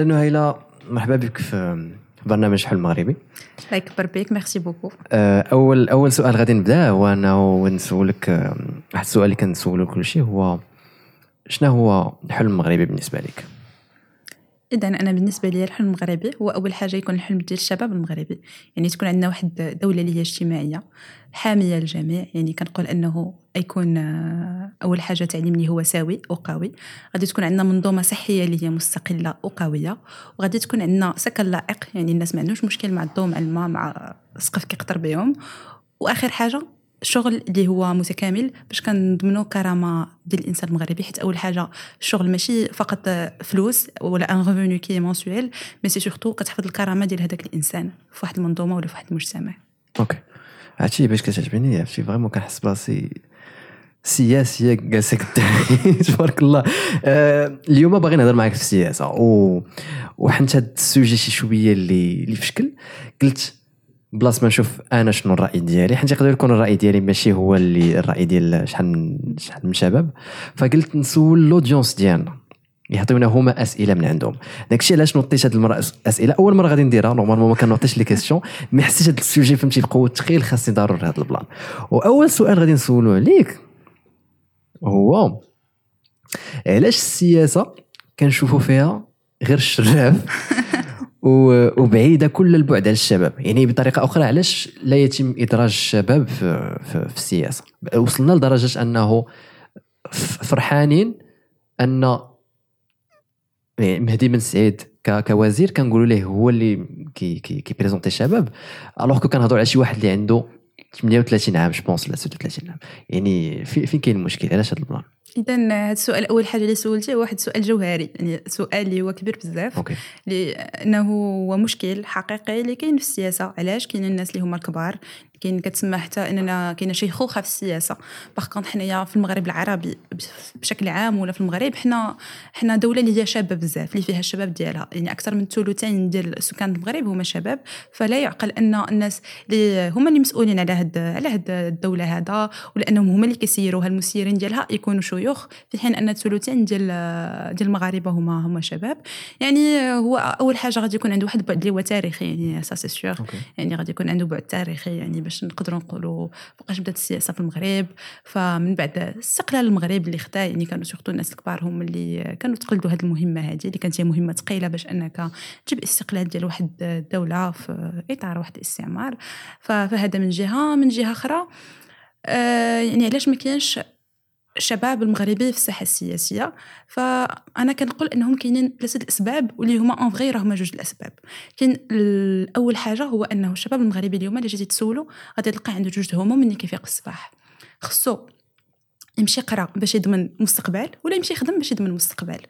لاله نهيله مرحبا بك في برنامج حل مغربي الله يكبر بك merci beaucoup. أه أول أول سؤال غادي نبدأ هو انه نسولك أه، واحد السؤال اللي كنسولو كل شيء هو شنو هو الحلم المغربي بالنسبة لك؟ إذا أنا بالنسبة لي الحلم المغربي هو أول حاجة يكون الحلم ديال الشباب المغربي. يعني تكون عندنا واحد دولة اللي هي اجتماعية حامية للجميع. يعني كنقول أنه يكون آه، أول حاجة تعليم اللي هو ساوي وقوي غادي تكون عندنا منظومة صحية اللي هي مستقلة وقويه وغادي تكون عندنا سكن لائق. يعني الناس ما عندهمش مشكل مع الضوء مع الماء مع سقف كيقطر بهم. وآخر حاجة الشغل اللي هو متكامل باش كنضمنوا كرامة ديال الإنسان المغربي حيت أول حاجة الشغل ماشي فقط فلوس ولا un revenu qui est mensuel mais c'est surtout كتحفظ الكرامة ديال هذاك الإنسان في واحد المنظومة ولا في واحد المجتمع. OK هادشي باش كتعجبني؟ عرفتي vraiment كنحس براسي سياسيه جالسه تبارك الله. آه اليوم باغي نهضر معاك في السياسة وحيت هاد ال sujet شي شوية اللي اللي في شكل. قلت بلاص ما نشوف أنا شنو الرأي ديالي حيت يقدر يكون الرأي ديالي ماشي هو اللي الرأي ديال شحال من شحال من شباب. فقلت نسول ال audience ديالنا. يعطيونا هما أسئلة من عندهم. داكشي علاش نوطيت هاد المره أسئلة؟ أول مرة غادي نديرها normalement ما كنوطيش les questions mais حسيت هاد ال sujet فهمتي؟ بقوه التخيل خاصني ضروري هاد ال plan. وأول سؤال غادي نسولو عليك. هو علاش السياسة كنشوفوا فيها غير الشراف وبعيدة كل البعد على الشباب. يعني بطريقة أخرى علاش لا يتم إدراج الشباب في, في, في السياسة؟ وصلنا لدرجة أنه فرحانين أن يعني مهدي بن سعيد كوزير كنقولوا ليه هو اللي كي كي كي représenter الشباب alors que كنهضروا على شي واحد اللي عنده 38 عام je pense ولا 36 عام. يعني فين كاين المشكل؟ علاش هذا البلان؟ اذا هذا السؤال أول حاجة اللي سولتيه هو واحد السؤال جوهري يعني سؤال اللي هو كبير بزاف. لأنه هو مشكل حقيقي اللي كاين في السياسة. علاش؟ كاين الناس اللي هما الكبار كاين كتسمى حتى إننا كاينة شيخوخه في السياسة. par contre حنايا في المغرب العربي بشكل عام ولا في المغرب حنا حنا دولة اللي هي شابة بزاف اللي فيها الشباب ديالها. يعني أكثر من ثلثين ديال سكان المغرب هما شباب. فلا يعقل أن الناس اللي هما اللي مسؤولين على هاد على هاد الدولة هذا ولأنهم هما اللي كيسيروها المسيرين ديالها يكونوا شيوخ في حين أن الثلثين ديال ديال المغاربة هما هما شباب. يعني هو أول حاجة غادي يكون عنده واحد البعد اللي هو تاريخي يعني سا سي سيغ يعني غادي يكون عنده بعد تاريخي يعني باش نقدروا نقولوا فوقاش بدات السياسة في المغرب. فمن بعد استقلال المغرب اللي خدا يعني كانوا surtout الناس الكبار هم اللي كانوا تقلدوا هذه المهمة هذه اللي كانت هي مهمة ثقيلة باش أنك تجيب استقلال ديال واحد الدولة في إطار واحد الاستعمار. فهذا من جهة. من جهة أخرى آه يعني علاش ما كاينش الشباب المغربي في الساحة السياسية فأنا كنقول إنهم كاينين ثلاثة الأسباب واللي هما en vrai راهما جوج الأسباب. كاين أول حاجة هو إنه الشباب المغربي اليوم اللي جيتي تسولو غادي تلقى عنده جوج هموم ملي كيفيق الصباح. خصو يمشي يقرأ باش يضمن مستقبل ولا يمشي يخدم باش يضمن مستقبل.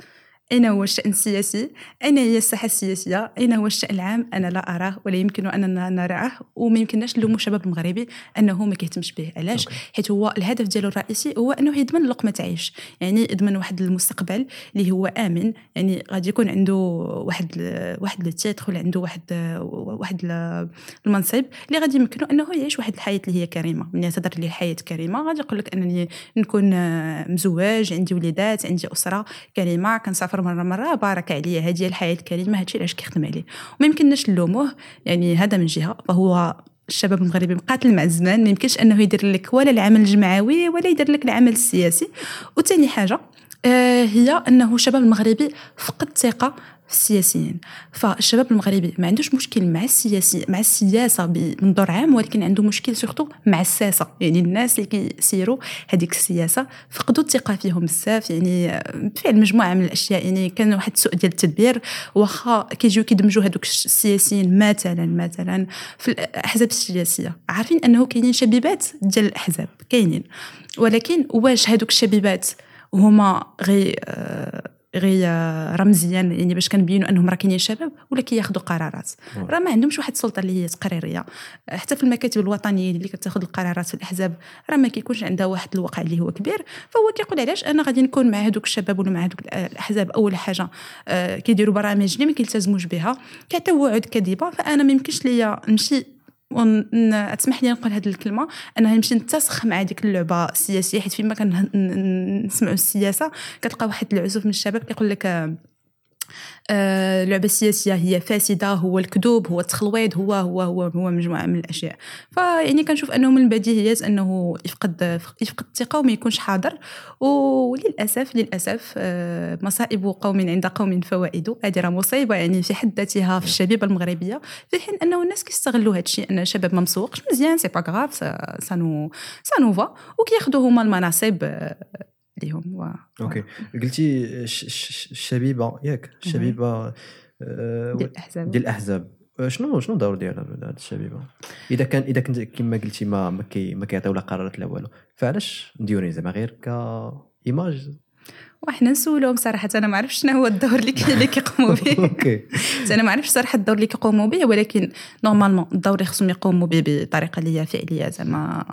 أين هو الشأن السياسي؟ أين هي الساحة السياسية؟ أين هو الشأن العام؟ أنا لا أراه ولا يمكن أننا نراه وما يمكنناش نلومو الشباب المغربي أنه ما كيهتمش به علاش؟ حيت هو الهدف ديالو الرئيسي هو أنه يضمن لقمة عيش يعني يضمن واحد المستقبل اللي هو آمن يعني غادي يكون عنده واحد واحد التيتر ولا عنده واحد واحد المنصب اللي غادي يمكنه أنه يعيش واحد الحياة اللي هي كريمة من يعتبر لي الحياة كريمة غادي يقول لك أنني نكون مزواج عندي وليدات عندي أسرة كريمة كنسافر مره مرة بارك عليا هذه الحياة الكريمة هادشي علاش كيخدم عليه. وما يمكنناش نلوموه يعني هذا من جهة فهو الشباب المغربي مقاتل مع الزمان ما يمكنش أنه يدير لك ولا العمل الجمعوي ولا يدير لك العمل السياسي. وثاني حاجة آه هي أنه الشباب المغربي فقد ثقة السياسيين فالشباب المغربي ما عندوش مشكل مع السياسي مع السياسة بمنظور عام ولكن عنده مشكل سورتو مع الساسة. يعني الناس اللي كيسيروا هذيك السياسة فقدوا الثقة فيهم بزاف. يعني بفعل مجموعة من الأشياء يعني كان واحد السوء ديال التدبير واخا كيجيو كيدمجوا هذوك السياسيين مثلا مثلا في الأحزاب السياسية. عارفين أنه كاينين شبيبات ديال الأحزاب كاينين. ولكن واش هذوك الشبيبات هما غير آه غير رمزيا يعني باش كنبينوا أنهم راه كاينين شباب ولا كياخذوا قرارات. راه ما عندهمش واحد السلطة اللي هي تقريرية. حتى في المكاتب الوطنية اللي كتاخذ القرارات في الأحزاب راه ما كيكونش عندها واحد الوقع اللي هو كبير. فهو كيقول علاش أنا غادي نكون مع هذوك الشباب ولا مع هذوك الأحزاب؟ أول حاجة آه، كيديروا برامج اللي ما كيلتزموش بها كيعطيو وعود كاذبه فأنا ما يمكنش ليا نمشي اسمح لي نقول هذه الكلمة. انها نمشي نتسخ مع ديك اللعبة السياسية حيت فيما كنسمعوا السياسة كتلقى واحد العزوف من الشباب كيقول لك آه، اللعبه السياسيه هي فاسدة هو الكذوب هو التخلويض هو هو هو هو مجموعة من الأشياء. فيعني كنشوف أنه من البديهيات أنه يفقد يفقد الثقة وما يكونش حاضر. وللاسف للأسف آه، مصائب قوم عند قوم فوائد. هذه راه مصيبة يعني في حد ذاتها في الشبيبة المغربية في حين أنه الناس كيستغلوا هذا الشيء أن الشباب ما مسوقش. مزيان c'est pas grave ça nous ça nous va وكياخذوا هما المناصب آه، ليهم و... أوكي. قلتي الشبيبه ياك الشبيبه آه، ديال الأحزاب. ديال الأحزاب. آه، شنو شنو الدور ديالها هاد الشبيبة؟ إذا كان إذا كنت كما قلتي ما ما, كي ما كيعطيو لا قرارات لا والو. فعلاش نديروني زعما غير ك image وحنا نسولهم صراحة. أنا ما عرفتش شنو هو الدور اللي اللي كيقوموا به. أوكي. أنا ما عرفتش صراحة الدور اللي كيقوموا به ولكن normalement الدور اللي خصهم يقوموا به بطريقة اللي هي فعلية زعما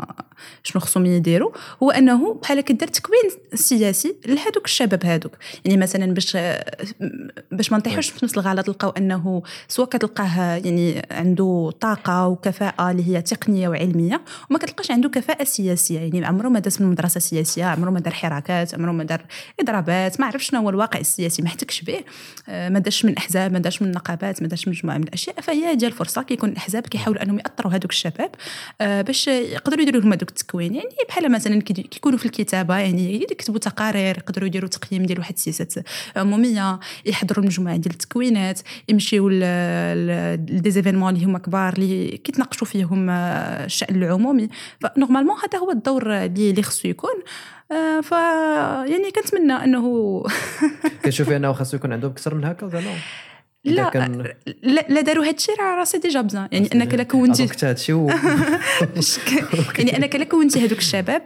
شنو خصهم يديروا. هو أنه بحال كدير تكوين سياسي لهذوك الشباب هذوك يعني مثلا باش باش ما نطيحوش في نفس الغلط نلقاو أنه سواء كتلقاه يعني عنده طاقة وكفاءة اللي هي تقنية وعلمية وما كتلقاش عنده كفاءة سياسية. يعني عمره ما داز من مدرسة سياسية عمره ما دار حراكات عمره ما دار اضرابات ما عرف شنو هو الواقع السياسي ما احتكش به. آه، ما داش من احزاب ما داش من نقابات ما داش من مجموعة من الأشياء. فهي ديال الفرصة كيكون الأحزاب كيحاولوا أنهم يأثروا هذوك الشباب آه، باش يقدروا يديروا لهم هذوك التكوين. يعني بحال مثلا كيكونوا في الكتابة يعني يكتبوا تقارير يقدروا يديروا تقييم ديال واحد السياسات عمومية يحضروا مجموعة ديال التكوينات يمشيو لديزيفينمون اللي هما كبار اللي كيتناقشوا فيهم آه، الشأن العمومي. فنورمالمون هذا هو الدور اللي خصو يكون. ف يعني كنتمنى إنه كتشوفي أنه خاصو يكون عندهم أكثر من هكا زعما لا؟ كان... لا داروا هذا الشيء راه راسي ديجا بزان يعني أنك لا كونتي. يعني أنك لا كونتي هذوك الشباب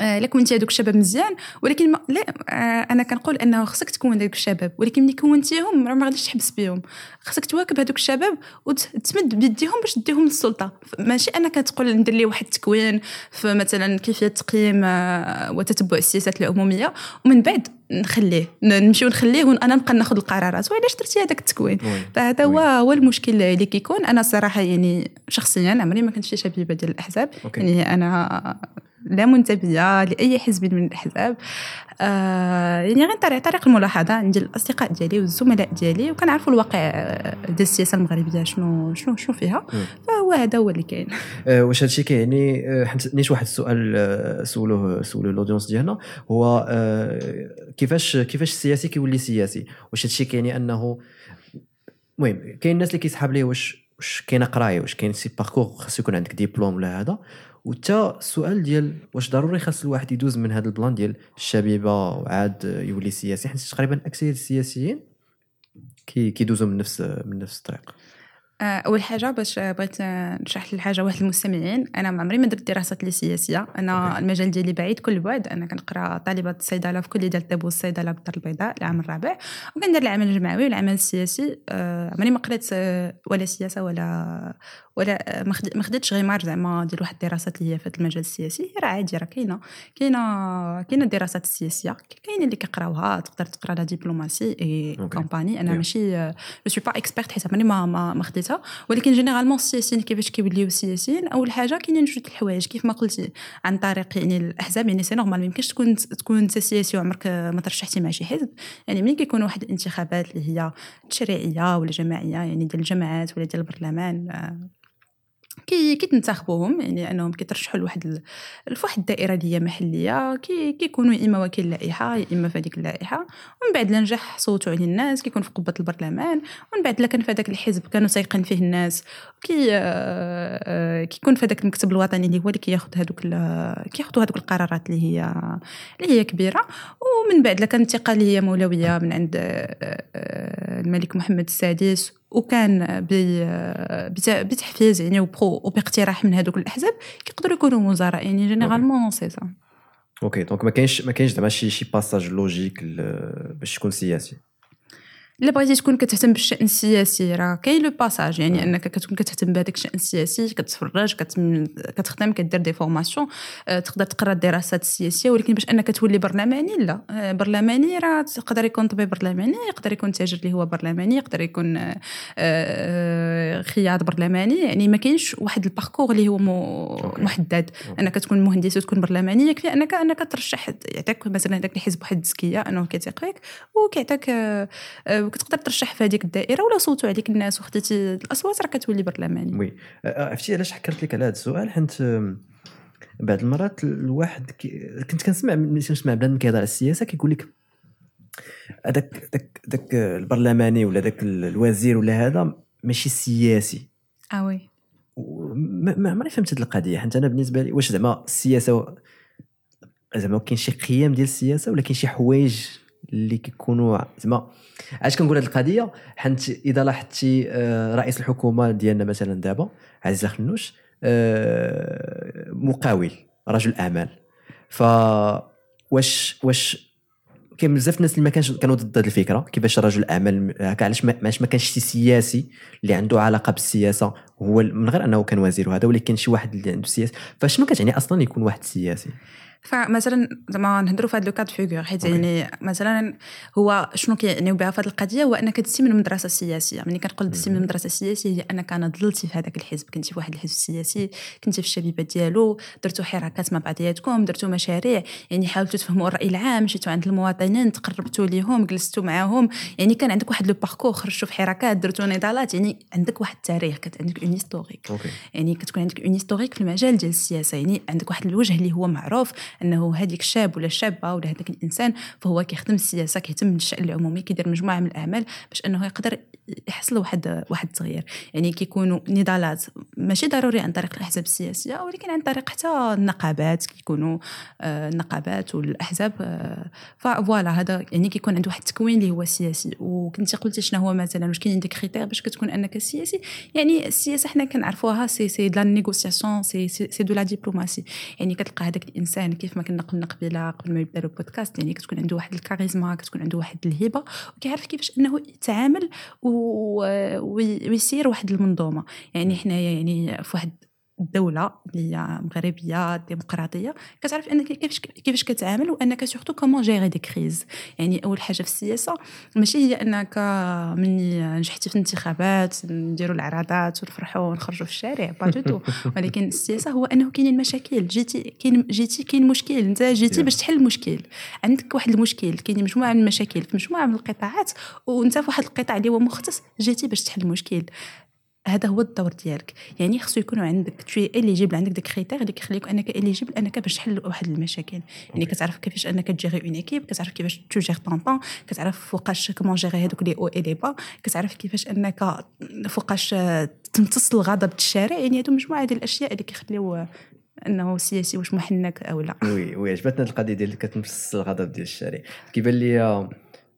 آه، لا كونتي هذوك الشباب مزيان ولكن ما لا آه، أنا كنقول أنه خصك تكون هذوك الشباب ولكن ملي كونتيهم ما غاديش تحبس بهم خصك تواكب هذوك الشباب وتمد بيديهم باش تديهم للسلطة. ماشي أنا كتقول ندير لي واحد التكوين في مثلا كيفية تقييم آه، وتتبع السياسات العمومية ومن بعد نخليه نمشيو نخليه وأنا نبقى ناخذ القرارات. وعلاش درتي هذاك التكوين؟ فهذا هو هو المشكل اللي كيكون. أنا صراحة يعني شخصيا عمري ما كنت شي شبيبة ديال الأحزاب. يعني أنا لا منتميه لأي حزب من الأحزاب. آه يعني غير طريق طريق الملاحظة. عند الأصدقاء ديالي والزملاء ديالي وكنعرفوا الواقع ديال السياسة المغربية شنو شنو شنو فيها. فهو هذا هو اللي كاين. آه واش هادشي كيعني آه، حيت نيت واحد السؤال آه، سولوه سولوه ال audience ديالنا. هو آه كيفاش كيفاش السياسي كيولي سياسي؟ واش هادشي كيعني انه المهم كاين الناس اللي كيسحب ليه واش واش كاينة قراية واش كاين شي parcours خاص يكون عندك ديبلوم ولا هذا وتا السؤال ديال واش ضروري خاص الواحد يدوز من هذا البلان ديال الشبيبة وعاد يولي سياسي حيت تقريبا أكثر السياسيين كيدوزوا من نفس من نفس الطريق. أول حاجة باش بغيت نشرح الحاجة واحد المستمعين. أنا ما عمري ما درت دراسات لي سياسيه أنا المجال ديالي بعيد كل بعد. أنا كنقرأ طالبه الصيدلة في كلية ديال الطب والصيدلة بالدار البيضاء العام الرابع. وكندير العمل الجمعوي والعمل السياسي. آه، عمري ما قريت آه، ولا سياسة ولا ولا ما خديتش غير مار زعما ديال واحد الدراسات اللي هي في المجال السياسي. راه عادي راه كاينة كاينة كاينة الدراسات السياسية. كاين اللي كيقراوها تقدر تقرا la diplomatie et compagnie. أنا ماشي je suis pas experte حيت عمرني ما ما, ما ولكن généralement السياسيين كيفاش كيوليو سياسيين أول حاجة كاينين جوج الحوايج. كيف ما قلتي عن طريق يعني الأحزاب يعني c'est normal ما يمكنش تكون تكون انت سياسي وعمرك ما ترشحتي مع شي حزب يعني ملي كيكون واحد الانتخابات اللي هي تشريعية ولا جماعية يعني ديال الجماعات ولا ديال البرلمان كي كيتنتخبوهم يعني انهم كيترشحوا لواحد لواحد الدائرة اللي هي محلية كي كيكونوا يا إما وكيل لائحة يا إما في هذيك اللائحة. ومن بعد لنجح صوتوا عليه الناس كيكون في قبة البرلمان. ومن بعد لا كان في هذاك الحزب كانوا سايقين فيه الناس. كي آه، كيكون في هذاك المكتب الوطني اللي هو اللي كياخذ هذوك كياخذوا هذوك القرارات اللي هي اللي هي كبيرة. ومن بعد لا كانت الثقة اللي هي مولوية من عند آه، آه، الملك محمد السادس. وكان بتحفيز يعني وباقتراح من هذوك الأحزاب كيقدروا يكونوا وزراء يعني généralement c'est ça. أوكي. donc ما كاينش ما كاينش زعما شي شي passage logique باش تكون سياسي. الا بغيتي تكون كتهتم بالشأن السياسي راه كاين le passage يعني أنك كتكون كتهتم بهذاك الشأن السياسي كتفرج كتم- كتخدم كدير des formations آه، تقدر تقرا الدراسات السياسية ولكن باش أنك تولي برلماني لا. آه، برلماني راه تقدر يكون طبيب برلماني يقدر يكون تاجر اللي هو برلماني يقدر يكون آه، آه، خياط برلماني يعني ما كاينش واحد ال parcours اللي هو. محدد. أنك تكون مهندس وتكون برلماني يكفي انك أنك ترشح يعطيك مثلا هذاك الحزب واحد التزكيه أنه كيثيق فيك وكيعطيك آه، كتقدر ترشح في هذيك الدائرة ولا صوتوا عليك الناس وخديتي الأصوات راه كتولي برلماني oui. عرفتي علاش حكرت لك على هذا السؤال؟ حيت بعض المرات الواحد كي... كنت كنسمع ملي كنسمع بنادم كيهضر على السياسة كيقول لك هذاك داك داك البرلماني ولا داك الوزير ولا هذا ماشي سياسي. آه وي. ما ما عمري فهمت هذه القضية. حيت أنا بالنسبة لي واش زعما السياسة زعما كاين شي قيم ديال السياسة ولا كاين شي حوايج اللي كيكونوا زعما علاش كنقول هذه القضية؟ حيت إذا لاحظتي آه، رئيس الحكومة ديالنا مثلا دابا عزيز خنوش آه، مقاول رجل أعمال. ف واش واش كاين بزاف الناس اللي ما كانش كانوا ضد هذه الفكرة كيفاش رجل أعمال هكا علاش ما ما كانش شي سياسي اللي عنده علاقة بالسياسة؟ هو من غير أنه كان وزير وهذا ولكن شي واحد اللي عنده سياسة. فشنو كتعني أصلا يكون واحد سياسي؟ فمثلا زعما نهضروا في هذا لو كاد فيغور حيت. يعني مثلا هو شنو كيعنيو بها في هذه القضية هو أنك دزتي من المدرسة السياسية. ملي كنقول دزتي من. المدرسة السياسية هي أنك أنا ضللتي في هذاك الحزب كنتي في واحد الحزب السياسي كنتي في الشبيبة ديالو درتوا حركات مع بعضياتكم درتوا مشاريع يعني حاولتوا تفهموا الرأي العام مشيتوا عند المواطنين تقربتوا ليهم جلستوا معاهم. يعني كان عندك واحد le parcours خرجتوا في حركات درتوا نضالات يعني عندك واحد التاريخ كانت عندك un historique يعني كتكون عندك un historique في المجال ديال السياسة. يعني عندك واحد الوجه اللي هو معروف. أنه هذيك الشاب ولا الشابه ولا هذاك الإنسان فهو كيخدم السياسة كيهتم بالشأن العمومي كيدير مجموعة من الأعمال باش أنه يقدر يحصل واحد واحد التغيير يعني كيكونوا نضالات ماشي ضروري عن طريق الأحزاب السياسية ولكن عن طريق حتى النقابات كيكونوا آه، النقابات والأحزاب آه، voilà هذا يعني كيكون عنده واحد التكوين اللي هو سياسي. وكنتي قلتي شنو هو مثلا واش كاين عندك critères باش كتكون أنك سياسي؟ يعني السياسة حنا كنعرفوها c'est c'est de la négociation c'est c'est c'est de la diplomatie يعني كتلقى هذاك الإنسان كيف ما كنا قلنا قبيله قبل ما يبدأ le podcast يعني كتكون عنده واحد الكاريزما كتكون عنده واحد الهيبة وكيعرف كيفاش إنه يتعامل و- وي- ويسير واحد المنظومة. يعني حنايا يعني في واحد الدولة اللي هي مغربية ديمقراطية كتعرف أنك كيفاش كيفاش كتعامل وأنك surtout comment gérer des crises يعني أول حاجة في السياسة ماشي هي أنك مني نجحتي في الانتخابات نديروا العراضات ونفرحوا ونخرجوا في الشارع pas du tout ولكن السياسة هو أنه كاينين مشاكل جيتي كاين جيتي كاين مشكل أنت جيتي. باش تحل المشكل. عندك واحد المشكل كاين مجموعة من المشاكل في مجموعة من القطاعات وأنت في واحد القطاع اللي هو مختص جيتي باش تحل المشكل. هذا هو الدور ديالك. يعني خصو يكونوا عندك تكون éligible عندك ديك critère اللي كيخليك أنك éligible أنك باش تحل واحد المشاكل. يعني كتعرف كيفاش أنك تgérer une équipe كتعرف كيفاش توجير طون طون كتعرف فوقاش comment gérer هذوك les hauts et les bas كتعرف كيفاش أنك فوقاش تمتص الغضب الشارع. يعني هادو مجموعة ديال الأشياء اللي كيخليو أنه سياسي واش محنك أو لا. وي وي عجبتنا القضية ديال كتمس الغضب ديال الشارع. كيبان لي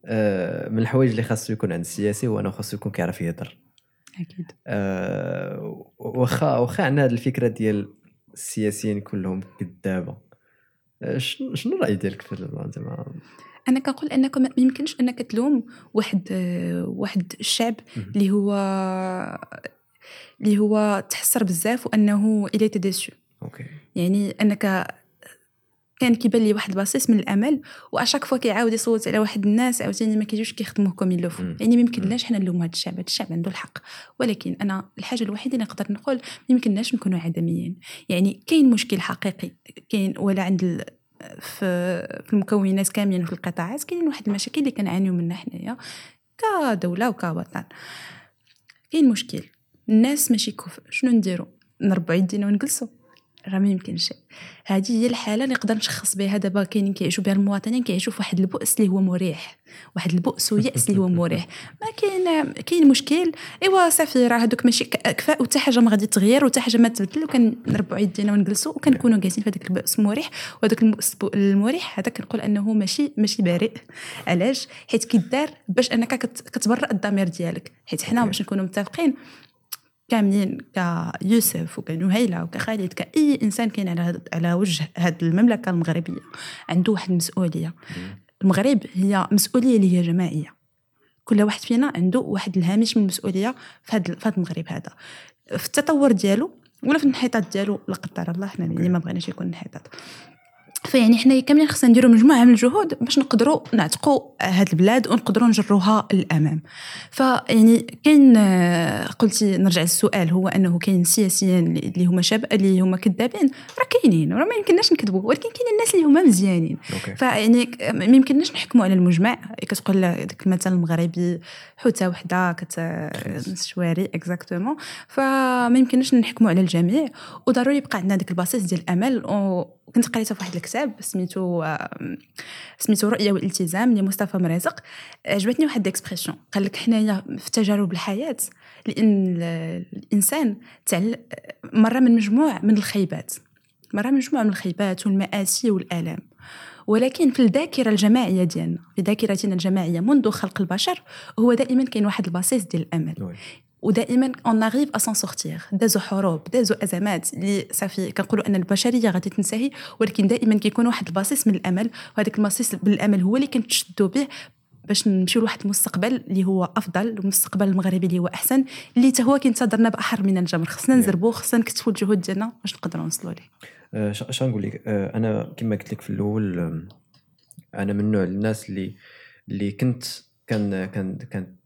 آه، من الحوايج اللي خاصو يكون عند السياسي هو أنه خاصو يكون كيعرف يهضر. أكيد. آه، واخا واخا عندنا هذه الفكرة ديال السياسيين كلهم كذابه آه، شنو الرأي ديالك في زعما أنا كنقول أنك ما يمكنش أنك تلوم واحد واحد الشعب. اللي هو اللي هو تحسر بزاف وأنه il est déçu OK. يعني أنك كان كيبان لي واحد البصيص من الأمل وà chaque fois كيعاود يصوت على واحد الناس عاوتاني ما كيجيوش كيخدموه comme il le faut même. يعني ما يمكنناش حنا نلوموا هذا الشعب هذا الشعب عنده الحق. ولكن أنا الحاجة الوحيدة اللي نقدر نقول ما يمكنناش نكونوا عدميين. يعني كاين مشكل حقيقي كاين ولا عند ال... في في المكونات كاملين في القطاعات كاين واحد المشاكل اللي كنعانيو منها حنايا كدولة وكوطن كاين مشكل. الناس ماشي كفء. شنو نديرو؟ نربعوا يدينا ونجلسوا راه ما يمكنش. هذه هي الحالة اللي نقدر نشخص بها. دابا كاينين كيعيشوا بها المواطنين كيعيشوا في واحد البؤس اللي هو مريح. واحد البؤس ويأس اللي هو مريح. ما كاين كاين مشكل. إيوا صافي راه هذوك ماشي كفاء وحتى حاجة ما غادي تغير وحتى حاجة ما تبدل وكنربعوا يدينا ونجلسوا وكنكونوا جالسين في هذاك البؤس المريح وهذاك البؤس المريح هذا كنقول أنه ماشي ماشي بريء علاش؟ حيت كيدار باش أنك كت- كتبرأ الضمير ديالك. حيت حنا. باش نكونوا متفقين كاملين كيوسف وكنهيلة وكخالد كأي إنسان كاين على هاد على وجه هاد المملكة المغربية عنده واحد المسؤولية المغرب هي مسؤولية اللي هي جماعية. كل واحد فينا عنده واحد الهامش من المسؤولية في هذا في المغرب هذا. في التطور ديالو ولا في الانحطاط ديالو لا قدر الله حنا يعني ما بغيناش يكون انحطاط. فيعني حنا كاملين خصنا نديروا مجموعة من الجهود باش نقدروا نعتقوا هاد البلاد ونقدروا نجروها للأمام. فيعني كاين آه، قلتي نرجع للسؤال هو أنه كاين سياسيين اللي هما شاب اللي هما كذابين راه كاينين راه ما يمكنناش نكذبوا ولكن كاين الناس اللي هما مزيانين. فيعني ما يمكنناش نحكموا على المجمع. كتقول داك المثل المغربي حوتة وحدة كتخنز الشواري exactement فما يمكنناش نحكموا على الجميع. وضروري يبقى عندنا ديك البصيص ديال الأمل وكنت قريتها في واحد الكتاب سميتو آم، سميتو رؤية والالتزام لمصطفى مرزق عجبتني واحد ال expression قال لك حنايا في تجارب الحياة لأن ال- الإنسان تعل مرة من مجموع من الخيبات مرة من مجموعه من الخيبات والمآسي والآلام. ولكن في الذاكرة الجماعية ديالنا في ذاكرتنا الجماعية منذ خلق البشر هو دائما كاين واحد البصيص ديال الأمل. ودائما on arrive à s'en sortir دازو حروب دازو ازمات اللي صافي كنقولوا ان البشريه غادي تنتهي ولكن دائما كيكون واحد البصيص من الامل وهذاك البصيص بالامل هو اللي كنتشدوا به باش نمشيو لواحد المستقبل اللي هو افضل المستقبل المغربي اللي هو احسن اللي حتى هو كينتظرنا بأحر من الجمر خصنا نزربوه خصنا نكثفوا الجهود ديالنا باش نقدروا نوصلوا ليه ش- اش غنقول لك آه، أنا كما قلت لك في الأول أنا من نوع الناس اللي اللي كنت كان كان كان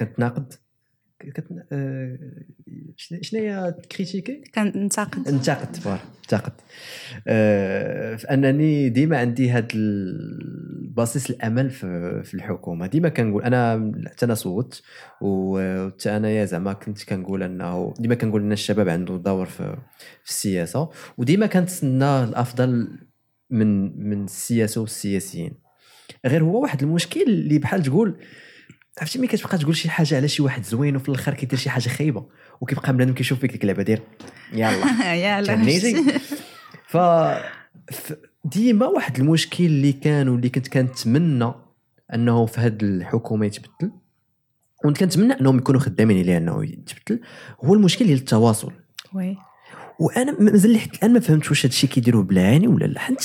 كنتناقد آه، شن- شنو هي critiquer كننتقد انتقد. voilà انتقد. آه، في انني ديما عندي هاد البصيص الأمل في, في الحكومة. ديما كنقول أنا حتى أنا صوت وحتى انايا زعما كنت كنقول انه ديما كنقول أن الشباب عنده دور في, في السياسة. وديما كنتسنى الأفضل من من السياسة والسياسيين. غير هو واحد المشكل اللي بحال تقول عرفتي ملي كتبقى تقول شي حاجة على شي واحد زوين وفي الآخر كيدير شي حاجة خايبة وكيبقى بنادم كيشوف فيك ديك اللعبة دير. يلا. فهمتي ف ديما واحد المشكل اللي كان واللي كنت كنتمنى أنه في هذه الحكومة يتبدل وكنت كنتمنى أنهم يكونوا خدامين عليه أنه يتبدل هو المشكل ديال التواصل. Oui. وأنا مازال لحد الآن ما فهمتش واش هادشي كيديروه بالعاني ولا لا. حنت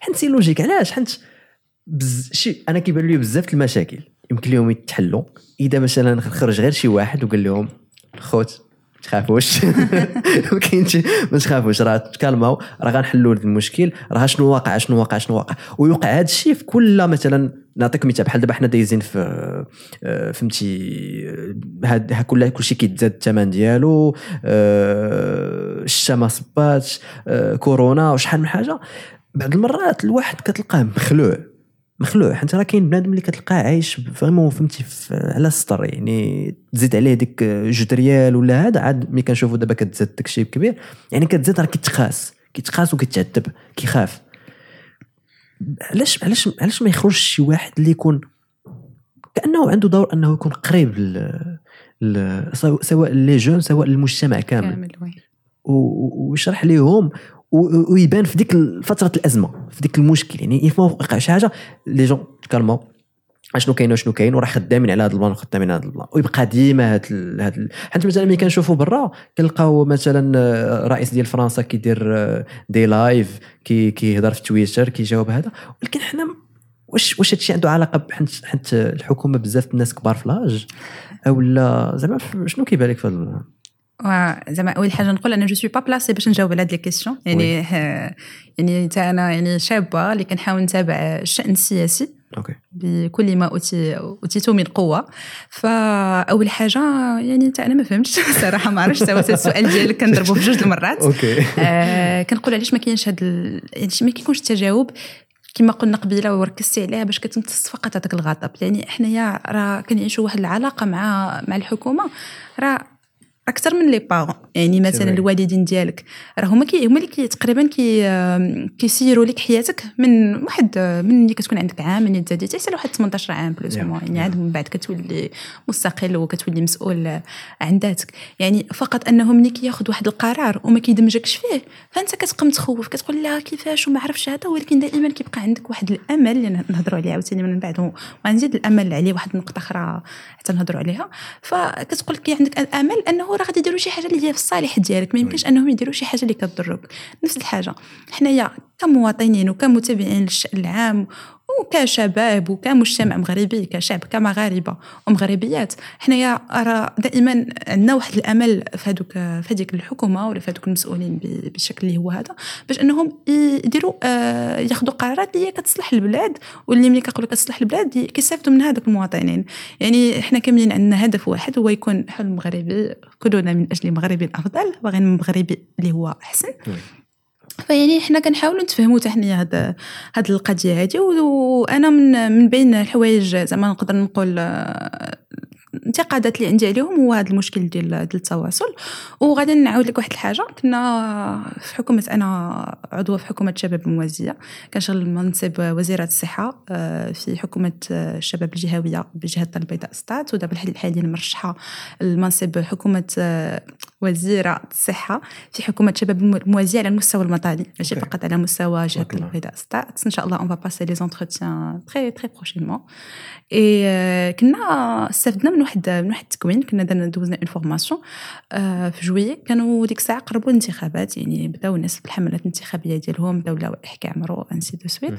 حنت سي لوجيك. علاش؟ حيت بز... شي أنا كيبان لي بزاف المشاكل. يمكن لهم يتحلوا. إذا مثلا خرج غير شي واحد وقال لهم خوت ما تخافوش. ما كاينش ما تخافوش راه تcalmaو راه غنحلوا المشكل راه شنو واقع شنو واقع شنو واقع. ويوقع هذا الشيء في كل مثلا نعطيك مثال بحال دابا حنا دايزين في آه، فهمتي آه، هاد ها كل كلشي كيتزاد الثمن ديالو آه، الشتا ما صباتش كورونا وشحال من حاجة. بعض المرات الواحد كتلقاه مخلوع. مخلوع حيت راه كاين بنادم اللي كتلقاه عايش vraiment فهمتي في- على السطر يعني تزيد عليه ديك جوج ريال ولا هذا عاد ملي كنشوفوا دابا كتزاد داك الشيء كبير يعني كتزاد راه كيتخاس كيتخاس وكيتعذب كيخاف. علاش علاش علاش ما يخرجش شي واحد اللي يكون كأنه عنده دور أنه يكون قريب ل... ل... سواء- les jeunes سواء للمجتمع كامل. كامل ويشرح ليهم ويبان في ديك فترة الأزمة في ديك المشكل. يعني يفما وقع شي حاجة les jeunes تcalmaو أشنو كاين وشنو كاين وراه خدامين على هذا ال plan وخدامين على هذا ال plan. ويبقى ديما هاد ال- هاد ال- حيت مثلا ملي كنشوفوا برا كنلقاو مثلا آه، الرئيس ديال فرنسا كيدير آه، des lives كي كيهضر في تويتر كيجاوب هذا. ولكن حنا واش واش هادشي عنده علاقة حيت الحكومة بزاف الناس كبار في l'âge؟ اولا زعما شنو كيبان لك في هذا زعما أول حاجة نقول أنا je suis pas placée باش نجاوب على هاد les questions يعني ها- يعني تا أنا يعني شابة اللي كنحاول نتابع الشأن السياسي OK بكل ما أوتي أوتيت من قوة. فأول حاجة يعني أنت أنا ما فهمتش صراحة ما عرفتش هذا السؤال ديالك كنضربه في جوج المرات. OK آه كنقول علاش ما كاينش هاد ال... يعني ما كيكونش التجاوب كما قلنا قبيلة وركزتي عليها باش كتمتص فقط هذاك الغضب. يعني حنايا راه كنعيشوا واحد العلاقة مع مع الحكومة. راه أكثر من les parents يعني مثلا. الوالدين ديالك راه هما كي هما اللي كي تقريبا كي كيسيروا لك حياتك من واحد آه، من اللي كتكون عندك عام من تزاديتي حتى لواحد 18 عام plus Yeah. يعني. عاد من بعد كتولي مستقل وكتولي مسؤول عن ذاتك يعني فقط انه ملي كياخذ واحد القرار وما كيدمجكش فيه فأنت كتبقى متخوف كتقول لا كيفاش وما عرفش هذا ولكن دائما كيبقى عندك واحد الأمل اللي نهضروا عليه عاوتاني من بعد وغنزيد الأمل عليه واحد النقطة أخرى حتى نهضروا عليها فكتقول لك عندك الأمل أنه راه غادي يديروا شي حاجة اللي هي في الصالح ديالك. ما يمكنش أنهم يديروا شي حاجة اللي كضرك. نفس الحاجة. حنايا كمواطنين وكمتابعين للشأن العام وكشباب وكمجتمع مغربي كشعب كمغاربة ومغربيات. حنايا راه دائما عندنا واحد الامل في هذوك في هذيك الحكومة ولا في هذوك المسؤولين بالشكل اللي هو هذا باش أنهم يديروا آه، ياخذوا قرارات اللي هي كتصلح البلاد واللي ملي كنقولوا كتصلح البلاد كيستافدوا من هذوك المواطنين. يعني حنا كاملين عندنا هدف واحد هو يكون حلم مغربي كلنا من أجل مغربي افضل باغيين مغربي اللي هو أحسن. فيعني حنا كنحاولوا نتفهموا حتى حنايا هاد هاد القضية هادي وأنا من من بين الحوايج زعما نقدر نقول آه، انتقادات اللي عندي عليهم هو هذا المشكل ديال ديال التواصل. وغادي نعاود لك واحد الحاجة. كنا في حكومة أنا عضوة في حكومة الشباب الموازيه كنشغل منصب وزيرة الصحة آه، في حكومة آه، الشباب الجهوية بجهة البيضاء ستات ودابا الحال الحالي مرشحة لمنصب حكومة آه، وزيرة الصحة في حكومة الشباب الموازيه على المستوى الوطني ماشي. فقط على مستوى جهة الدار البيضاء سطات إن شاء الله on va passer les entretiens très très prochainement. اي كنا استفدنا من واحد من واحد التكوين كنا درنا دوزنا une formation في juillet كانوا ديك الساعة قربوا الانتخابات يعني بداو الناس في الحملات الانتخابية ديالهم بداو اللوائح كيعمروا ainsi de suite.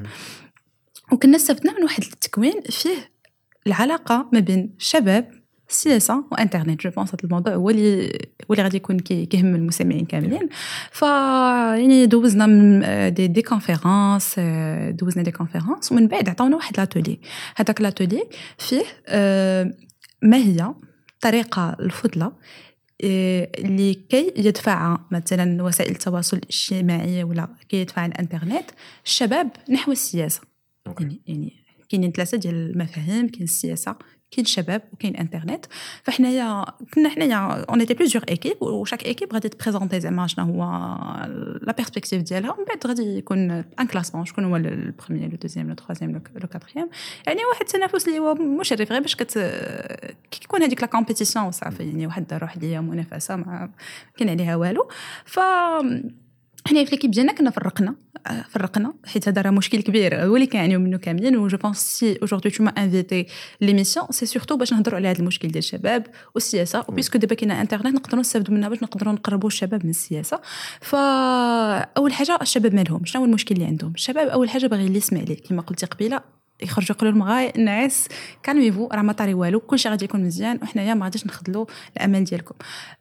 وكنا استفدنا من واحد التكوين فيه العلاقة ما بين الشباب السياسة وانترنت je pense هذا الموضوع هو اللي هو اللي غادي يكون كي- كيهم المستمعين كاملين. ف يعني دوزنا من آه، des des conférences آه، دوزنا des conférences ومن بعد عطاونا واحد l'atelier هذاك l'atelier فيه آه، ما هي الطريقة الفضلى آه، لكي يدفع مثلا وسائل التواصل الاجتماعي ولا كي يدفع الإنترنت الشباب نحو السياسة OK. يعني يعني كاينين ثلاثة ديال المفاهيم كاين السياسة كاين الشباب وكاين انترنت. فحنايا كنا حنايا on était plusieurs équipes و chaque équipe غادي ت présenter زعما شنو هو la perspective ديالها. ومن بعد غادي يكون un classement شكون هو ال premier le deuxième le troisième le quatrième يعني واحد التنافس اللي هو مشرف. غير باش كت كي كيكون هذيك la compétition صافي يعني واحد الروح اللي منافسة ما كاين عليها والو. ف حنا في l'équipe ديالنا كنا فرقنا آه، فرقنا حيت هذا راه مشكل كبير. هو اللي كيعانيو منه كاملين و je pense si aujourd'hui tu m'as invitée l'émission c'est surtout باش نهضروا على هذا المشكل ديال الشباب والسياسة. و puisque دابا كاينة انترنت نقدروا نستافدوا منها باش نقدروا نقربوا الشباب من السياسة. فاول حاجة الشباب مالهم شنو هو المشكل اللي عندهم؟ الشباب أول حاجة باغي اللي يسمع ليه كما قلتي قبيلة. يخرجوا يقولوا لهم غاي الناس calmez-vous راه ما طاري والو كلشي غادي يكون مزيان وحنايا ما غاديش نخدلوا الامل ديالكم.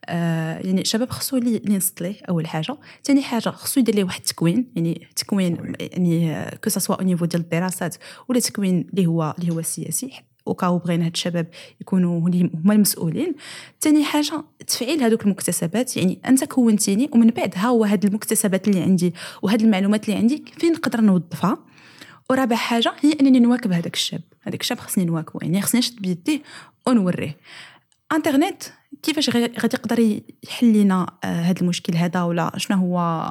آه يعني الشباب خصو اللي اللي ينصت ليه أول حاجة. ثاني حاجة خصو يدير ليه واحد التكوين يعني تكوين يعني كو سوا أو نيفو ديال الدراسات ولا تكوين اللي هو اللي هو سياسي وكاو بغينا هاد الشباب يكونوا هما المسؤولين. ثاني حاجة تفعيل هذوك المكتسبات يعني أنت كونتيني ومن بعد ها هو هاد المكتسبات اللي عندي وهاد المعلومات اللي عندي فين نقدر نوظفها؟ ورابع حاجة هي أنني نواكب هذاك الشاب. هذاك الشاب خصني نواكبه يعني خصني نشد بيديه ونوريه. انترنت كيفاش غادي يقدر يحل لنا آه، هذا المشكل هذا ولا شنو هو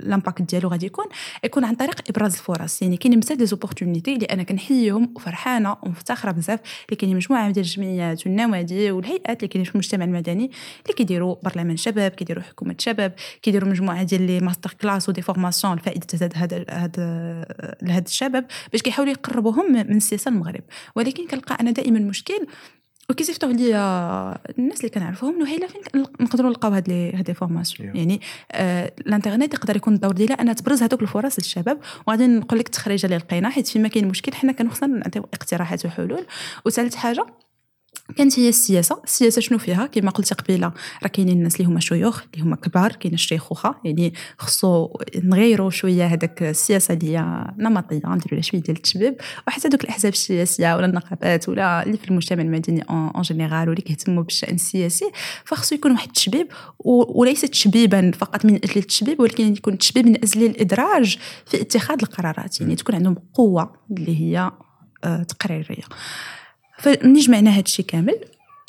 ال impact ديالو غادي يكون؟ يكون عن طريق إبراز الفرص. يعني كاينين بزاف des opportunités اللي أنا كنحييهم وفرحانة ومفتخرة بزاف اللي كاينين مجموعة ديال الجمعيات والنوادي والهيئات اللي كاينين في المجتمع المدني اللي كيديروا برلمان شباب كيديروا حكومة شباب كيديروا مجموعة ديال les masterclass و des formations لفائدة هاد هاد هاد لهاد الشباب باش كيحاولوا يقربوهم من السياسة المغرب. ولكن كنلقى أنا دائما مشكل وكيصيفطوا لي الناس اللي كنعرفهم إنه هيلا فين نقدروا نلقاو هاد les هاد les formations Yeah. يعني آه الانترنت يقدر يكون الدور ديالها أنها تبرز هذوك الفرص للشباب. وغادي نقول لك التخريجه اللي لقينا حيت فيما كاين مشكل حنا كان خصنا نعطيو اقتراحات وحلول. وثالث حاجة كانت هي السياسة السياسة شنو فيها؟ كما قلت قبيلة راه كاينين الناس اللي هما شيوخ اللي هما كبار كاين الشيخوخه يعني خصو نغيروا شوية هذاك السياسة اللي نمطية نديروا لها شوية ديال التشبيب. وحتى دوك الأحزاب السياسية ولا النقابات ولا اللي في المجتمع المدني en général واللي كيهتموا بالشأن السياسي فخصو يكون واحد التشبيب وليس تشبيبا فقط من أجل التشبيب ولكن يكون تشبيب من أجل الإدراج في اتخاذ القرارات. يعني تكون عندهم قوة اللي هي آه، تقريرية. فملي جمعنا هذا الشيء كامل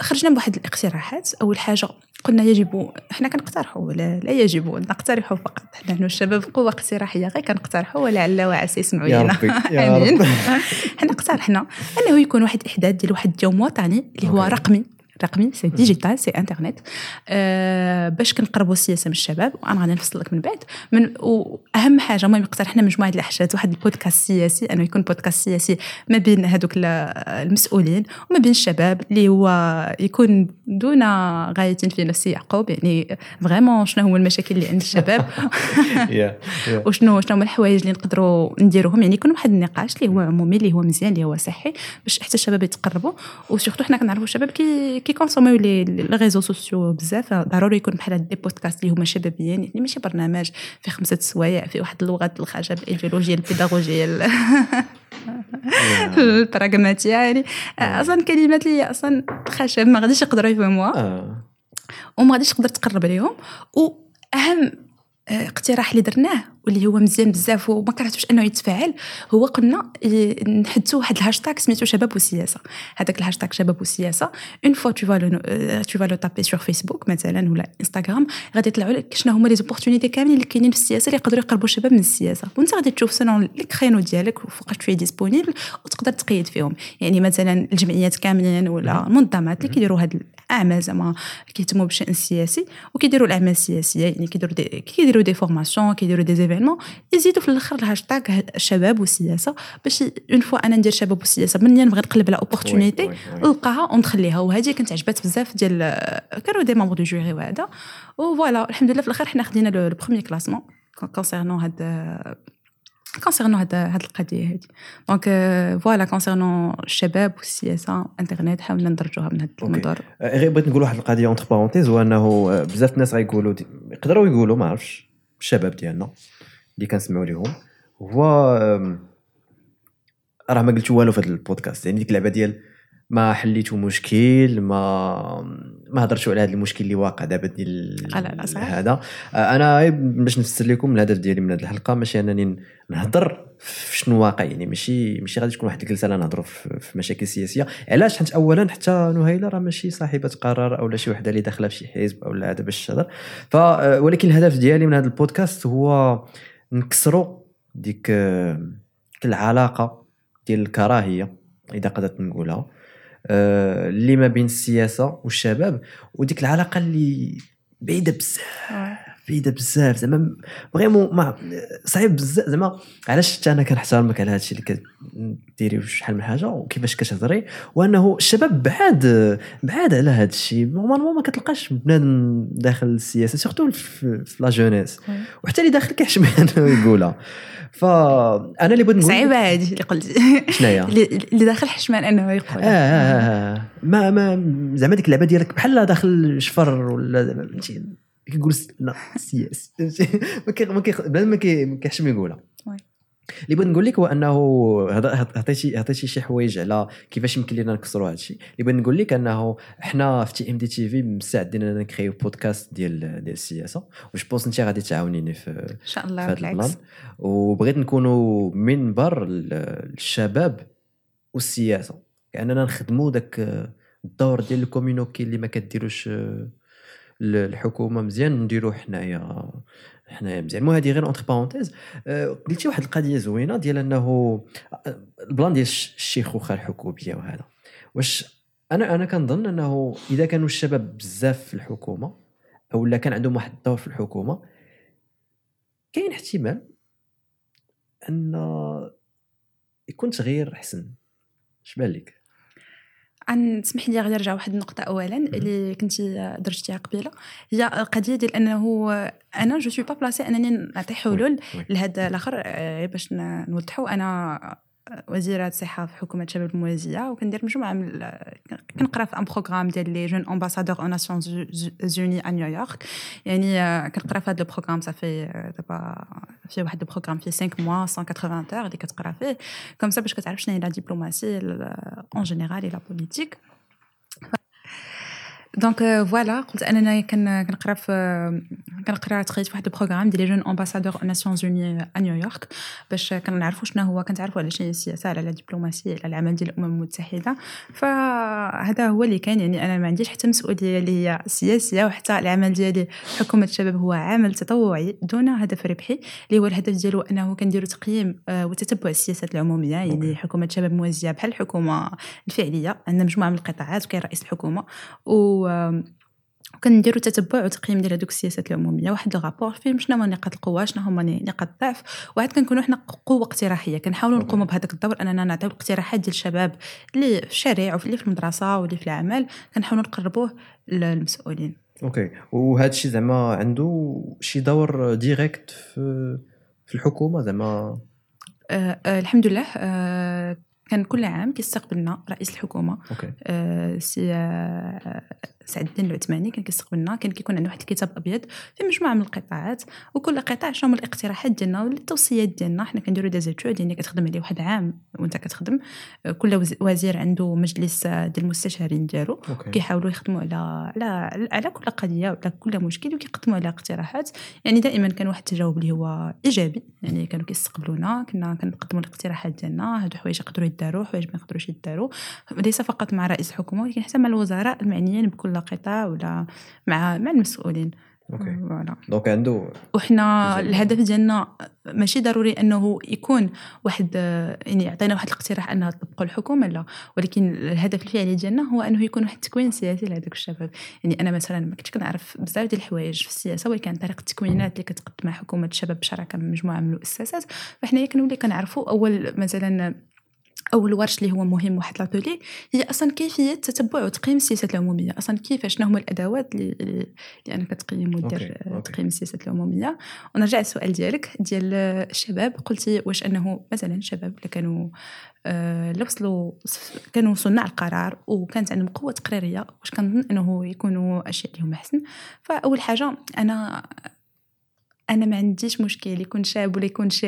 خرجنا بواحد الاقتراحات. أول حاجة قلنا يجب إحنا كنقترحوا ولا لا يجب نقترحوا فقط. نحن الشباب قوة اقتراحية غير كنقترحوا ولعل وعسى يسمعوا لينا. حنا اقترحنا أنه يكون واحد إحداث ديال واحد اليوم وطني اللي هو. رقمي. رقمي c'est digital c'est internet. آه باش كنقربوا السياسة من الشباب وأنا غادي نفصل لك من بعد. من وأهم حاجة المهم اقترحنا مجموعة الحاجات واحد البودكاست سياسي أنه يكون بودكاست سياسي ما بين هذوك المسؤولين وما بين الشباب اللي هو يكون دون غايه في نفس يعقوب. يعني vraiment شنو هو المشاكل اللي عند الشباب؟ وشنو شنو هما الحوايج اللي نقدروا نديروهم؟ يعني يكون واحد النقاش اللي هو عمومي اللي هو مزيان اللي هو صحي باش حتى الشباب يتقربوا. و surtout حنا كنعرفوا الشباب كي كي consomm يو les réseaux sociaux بزاف ضروري يكون بحال des podcasts اللي هما شبابيين يعني ماشي برنامج في خمسة سوايع في واحد اللغات الخشب الايديولوجيه البيداغوجيه البراغماتية يعني أصلا كلمات اللي أصلا خشب ما غاديش يقدروا يفهموها آه. وما غاديش تقدر تقرب عليهم وأهم آه، اقتراح اللي درناه واللي هو مزيان بزاف وما كرهتوش انه يتفاعل هو قلنا نحدثوا واحد الهاشتاغ سميتو شباب والسياسة هذاك الهاشتاغ شباب والسياسة une fois tu vas le tu vas le taper sur فيسبوك مثلا ولا انستغرام غادي يطلعوا لك شنو هما les opportunités كاملين اللي كاينين في السياسة اللي يقدروا يقربوا الشباب من السياسة. وانت غادي تشوف selon les créneaux ديالك وفوقاش tu es disponible وتقدر تقيد فيهم. يعني مثلا الجمعيات كاملين ولا المنظمات اللي كيديروا هاد الأعمال زعما كيهتموا بالشان السياسي وكيديروا الأعمال السياسية يعني كيديروا دي كيديروا des formations كيديروا des événements يزيدوا في الآخر الهاشتاغ الشباب والسياسة باش une fois أنا ندير شباب والسياسة من نبغي نقلب على opportunité نلقاها ونخليها. وهذه كانت عجبات بزاف ديال كانوا des membres de jury وهذا. و voilà الحمد لله في الآخر حنا خدينا le premier classement concernant هاد concernant هاد هاد القضية هادي. donc voilà concernant الشباب والسياسة انترنت حاولنا ندرجوها من هاد المنظور غير بغيت نقول واحد القضية entre parenthèses هو انه بزاف الناس غيقولوا يقدروا يقولوا ما عرفتش. الشباب ديالنا اللي كنسمعوا لهم هو راه ما قلت والو في هذا البودكاست يعني ديك اللعبة ديال ما حليتو مشكل ما ما هضرتوا على هذا المشكل اللي واقع دابا ديال هذا. أنا باش نفسر لكم الهدف ديالي من هذه الحلقة ماشي أنني نهضر في شنو واقع يعني ماشي ماشي غادي تكون واحد الجلسة لا نهضروا في مشاكل سياسية. علاش؟ حيت اولا حتى نهيلة راه ماشي صاحبة قرار أو شي وحدة اللي داخلة في شي حزب أو هذا باش تهضر ف ولكن الهدف ديالي من هذا البودكاست هو نكسروا ديك العلاقة ديال الكراهية إذا قدرت نقولها. آه، اللي ما بين السياسة والشباب وديك العلاقة اللي بعيدة بزاف. بعيده بزاف. زعما vraiment ما صعيب بزاف. زعما علاش حتى أنا كنحترمك على هادشي اللي كديري شحال من حاجة وكيفاش كتهضري؟ وأنه الشباب بعاد بعاد على هذا الشيء normalement ما كتلقاش بنادم داخل السياسة surtout في la jeunesse. وحتى اللي داخل كيحشم يقولها فانا اللي بغيت نقول صعيبه هذه اللي قلتي شناهي؟ اللي داخل حشمان انه يقول آه, آه, آه, آه. ما ما زعما ديك اللعبة ديالك بحال داخل شفر ولا فهمتي؟ كيقول لا سياسة ما كي ما كيحشم يقولها. اللي بغيت نقول لك هو أنه عطيتي عطيتي شي حوايج على كيفاش يمكن لنا نكسروا هذا الشيء. اللي بغيت نقول لك أنه حنا في TMD TV مستعدين أننا نكريو بودكاست ديال ديال السياسة. واش بوس انت غادي تعاونيني في إن شاء الله في بالعكس وبغيت نكونوا منبر للشباب والسياسة. كاننا نخدموا ذاك الدور ديال ال communiqué اللي ما كديروش الحكومة مزيان نديرو حنايا حنايا مزيان. المهم هذه غير entre parenthèses قلتي واحد القضية زوينة ديال أنه ال plan ديال الشيخوخه الحكومية وهذا. واش أنا أنا كنظن أنه إذا كانوا الشباب بزاف في الحكومة أو لا كان عندهم واحد الدور في الحكومة كاين احتمال أن يكون تغيير أحسن. اش بان لك عن تسمح لي غادي نرجع واحد النقطة أولا اللي كنتي درجتيها قبيلة. هي القضية ديال أنه أنا je suis pas placée أنني نعطي حلول لهذا الآخر آه، باش نوضحوا أنا وزيره الصحه في حكومة شباب الموازية وكندير مجموعة من كنقرأ في un programme ديال les jeunes ambassadeurs aux Nations Unies à New York يعني آه، كنقرأ في هذا ال programme صافي دابا في واحد ال programme فيه 5 mois 180 heures اللي كتقرأ فيه. comme باش كتعرف شنو هي la diplomatie en général la politique donc voilà قلت أننا كنقرأ في كنقرأ تخيط في واحد ال programme ديال les jeunes ambassadeurs Nations Unies à New York باش كنعرفوا شنو هو كنتعرفوا على شنو هي السياسة على الدبلوماسيه على العمل ديال الأمم المتحدة. فهذا هو اللي كان يعني أنا ما عنديش حتى مسؤولية اللي هي سياسية وحتى العمل ديالي حكومة الشباب هو عمل تطوعي دون هدف ربحي اللي هو الهدف ديالو أنه كنديروا تقييم آه، وتتبع السياسات العمومية. يعني حكومة الشباب موازية بحال الحكومة الفعلية عندنا مجموعة من القطاعات وكاين رئيس الحكومة. و وكنديروا تتبع وتقييم ديال هذوك السياسات العمومية. واحد الرابور فيه شنو هما نقاط القوة شنو هما نقاط الضعف. وعاد كنكونوا حنا قوة اقتراحية كنحاولوا نقوموا بهذاك الدور أننا نعطيو الاقتراحات ديال الشباب اللي في الشارع واللي في المدرسة واللي في العمل. كنحاولوا نقربوه للمسؤولين. okay وهذا الشيء زعما عنده شي دور direct في في الحكومة زعما؟ آه آه الحمد لله. آه كان كل عام كيستقبلنا رئيس الحكومة. okay. آه سي آه سعد الدين العثماني كان كيستقبلنا كان كيكون عنده واحد الكتاب أبيض في مجموعة من القطاعات وكل قطاع شنو هما الاقتراحات ديالنا والتوصيات ديالنا. حنا كنديروا des études يعني كتخدم عليه واحد عام وانت كتخدم. كل وزير عنده مجلس ديال المستشارين ديالو كيحاولوا يخدموا على على على كل قضية وعلى كل مشكل وكيقدموا على اقتراحات. يعني دائما كان واحد التجاوب اللي هو إيجابي. يعني كانوا كيستقبلونا كنا كنقدموا الاقتراحات ديالنا هادو حوايج يقدروا يداروا حوايج ما يقدروش يداروا ليس فقط مع رئيس الحكومة ولكن حتى مع الوزراء المعنيين بكل ولا قطاع ولا مع مع المسؤولين. okay. voilà. donc عنده وحنا الهدف ديالنا ماشي ضروري أنه يكون واحد يعني يعطينا واحد الاقتراح أنها تطبقوا الحكومة لا. ولكن الهدف الفعلي ديالنا هو أنه يكون واحد التكوين سياسي لهذوك الشباب. يعني أنا مثلا ما كنتش كنعرف بزاف ديال الحوايج في السياسة ولكن طريقه التكوينات اللي كتقدمها حكومة الشباب بشراكة مع مجموعة من المؤسسات. فحنايا كنولي كنعرفوا أول مثلا أول ورش اللي هو مهم واحد لاتولي هي أصلا كيفية تتبع وتقييم السياسات العمومية. أصلا كيفاش شنو هما الأدوات اللي اللي انك تقيم ودير تقييم السياسات العمومية. ونرجع للسؤال ديالك ديال الشباب. قلتي واش أنه مثلا الشباب اللي كانوا آه وصلوا كانوا وصلنا على القرار وكانت عندهم قوة تقريرية واش كنظن أنه يكونوا أشياء اللي هما أحسن؟ فأول حاجة أنا أنا ما عنديش مشكل يكون شاب ولا يكون شا...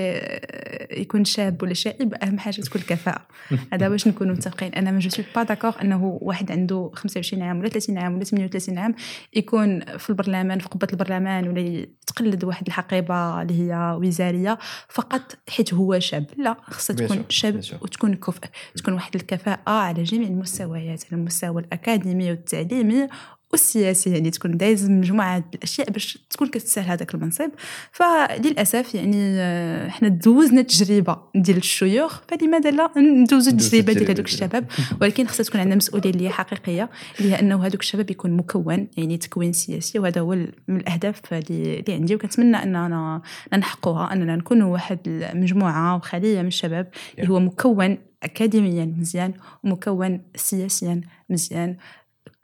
يكون شاب ولا شائب أهم حاجة تكون الكفاءة. هذا باش نكونوا متفقين. أنا ما جو با داكور أنه واحد عنده 25 عام ولا 30 عام ولا 38 عام يكون في البرلمان في قبة البرلمان ولا يتقلد واحد الحقيبة اللي هي وزارية فقط حيت هو شاب. لا خصها تكون شاب وتكون كفء تكون واحد الكفاءة على جميع المستويات على المستوى الأكاديمي والتعليمي والسياسي يعني تكون دايز مجموعة الأشياء باش تكون كتسهل هذاك المنصب. فللأسف يعني آه، حنا دوزنا تجربة ديال الشيوخ فلماذا لا ندوزو التجربة ديال هذوك الشباب؟ ولكن خصها تكون عندنا مسؤولية اللي هي حقيقية اللي هي أنه هذوك الشباب يكون مكون يعني تكوين سياسي وهذا هو من الأهداف اللي عندي. وكنتمنى أننا نحققها أننا نكونوا واحد المجموعة وخلية من الشباب اللي هو مكون أكاديميا مزيان ومكون سياسيا مزيان.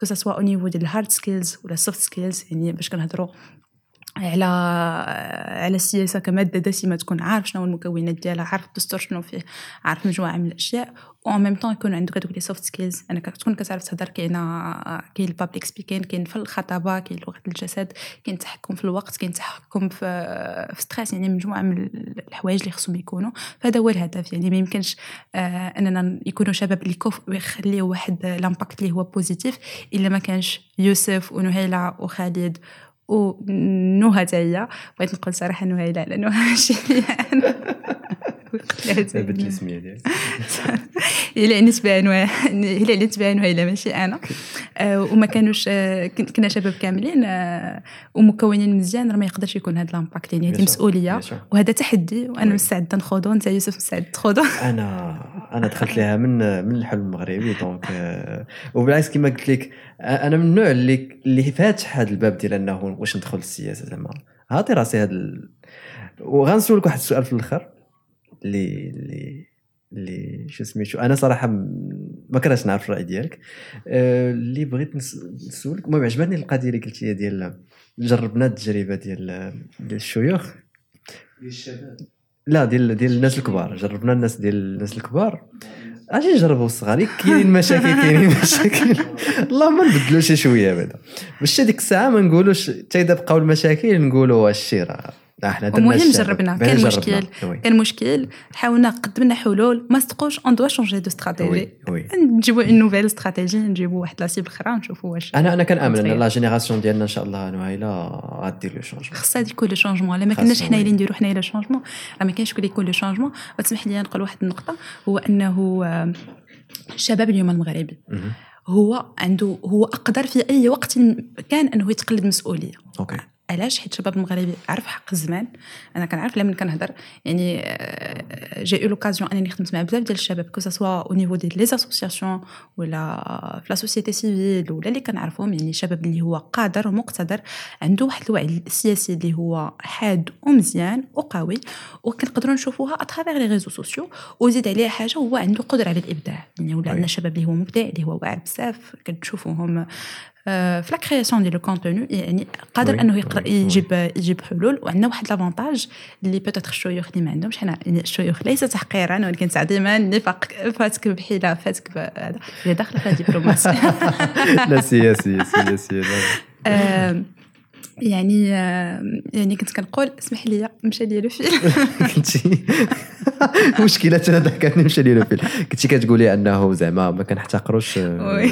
que ce soit au niveau ديال ال hard skills ولا ال soft skills يعني باش كنهضروا على على السياسة كماده دسمه تكون عارف شنو المكونات ديالها عارف الدستور شنو فيه عارف مجموعة من الأشياء و même temps يكون عندك هذوك les soft skills أنك تكون كتعرف تهضر كاينة كاين ال public speaking كاين في الخطابة كاين لغة الجسد كاين التحكم في الوقت كاين التحكم في في stress يعني مجموعة من الحوايج اللي خصهم يكونوا. فهذا هو الهدف يعني ما يمكنش آه أننا يكونوا شباب اللي كوف ويخليوا واحد l'impact اللي هو positif إلا ما كانش يوسف ونهيلة وخالد هي بغيت نقول ثبت السمية ديالك هي. اللي عنيت بها نوع هي اللي عنيت بها نوع لا ماشي أنا. آه، وما كانوش آه، كنا شباب كاملين آه، ومكونين مزيان راه ما يقدرش يكون هذا ال impact يعني هذه مسؤوليه وهذا تحدي وأنا مستعده نخوضو انت يوسف مستعد تخوضو. أنا أنا دخلت لها من من الحلم المغربي دونك وبالعكس كما قلت لك أنا من النوع اللي اللي فاتح هذا الباب ديال أنه واش ندخل السياسة زعما. عاطي راسي هذا ال... وغنسولك واحد السؤال في الأخر اللي اللي اللي شو سميتو أنا صراحة ما كرهتش نعرف الرأي ديالك. آه، اللي بغيت نسولك المهم عجبتني القضية اللي قلتي ديال جربنا التجربة ديال ديال الشيوخ. ديال الشباب. لا ديال ديال الناس الكبار. جربنا الناس ديال الناس الكبار. أجي نجربوا الصغار كاينين مشاكل كاينين مشاكل. اللهم نبدلوا شي شوية بعدا. باش هذيك الساعة ما نقولوش حتى إذا بقاو المشاكل نقولوا الشيء راه. إحنا الشباب. جربنا كان. مشكل كان مشكل. حاولنا قدمنا حلول. ما صدقوش on doit changer de stratégie نجيبوا une nouvelle stratégie نجيبوا واحد la cible أخرى نشوفوا واش أنا أنا كنامن إن. لا جينيراسيون ديالنا إن شاء الله نوعي لها غادير le changement خصها يكون le changement لا ما كناش حنا. اللي نديرو حنايا le changement راه ما كاينش شكون اللي يكون le changement وتسمح لي نقول واحد النقطة. هو أنه الشباب اليوم المغربي. هو عنده هو أقدر في أي وقت كان أنه يتقلد مسؤولية. okay. علاش حيت الشباب المغربي عرف حقا زعما أنا كنعرف لمن كنهضر يعني j'ai eu l'occasion أنني خدمت مع بزاف ديال الشباب que ce soit au niveau ديال les associations ولا في la société civile ولا اللي كنعرفهم يعني شباب اللي هو قادر ومقتدر عنده واحد الوعي السياسي اللي هو حاد ومزيان وقوي وكنقدروا نشوفوها à travers les réseaux sociaux وزيد عليها حاجة هو عنده قدرة على الإبداع يعني ولا. عندنا شباب اللي هو مبدع اللي هو واعر بزاف كتشوفوهم في la création ديال ال contenu يعني قادر أنه. يجيب يجيب حلول وعندنا واحد l'avantage اللي peut-être الشيوخ اللي ما عندهمش. حنا يعني الشيوخ ليس تحقيرا ولكن تعظيما النفاق فاتك بحيلة فاتك بهذا هي داخلة في الدبلوماسية. لا سياسيه لا. آم، يعني يعني كنت كنقول اسمح لي مشى لي le fil كنتي مشكلة أنا ضحكتني مشى لي le fil كنتي كتقولي أنه زعما ما كنحتقروش آه، oui.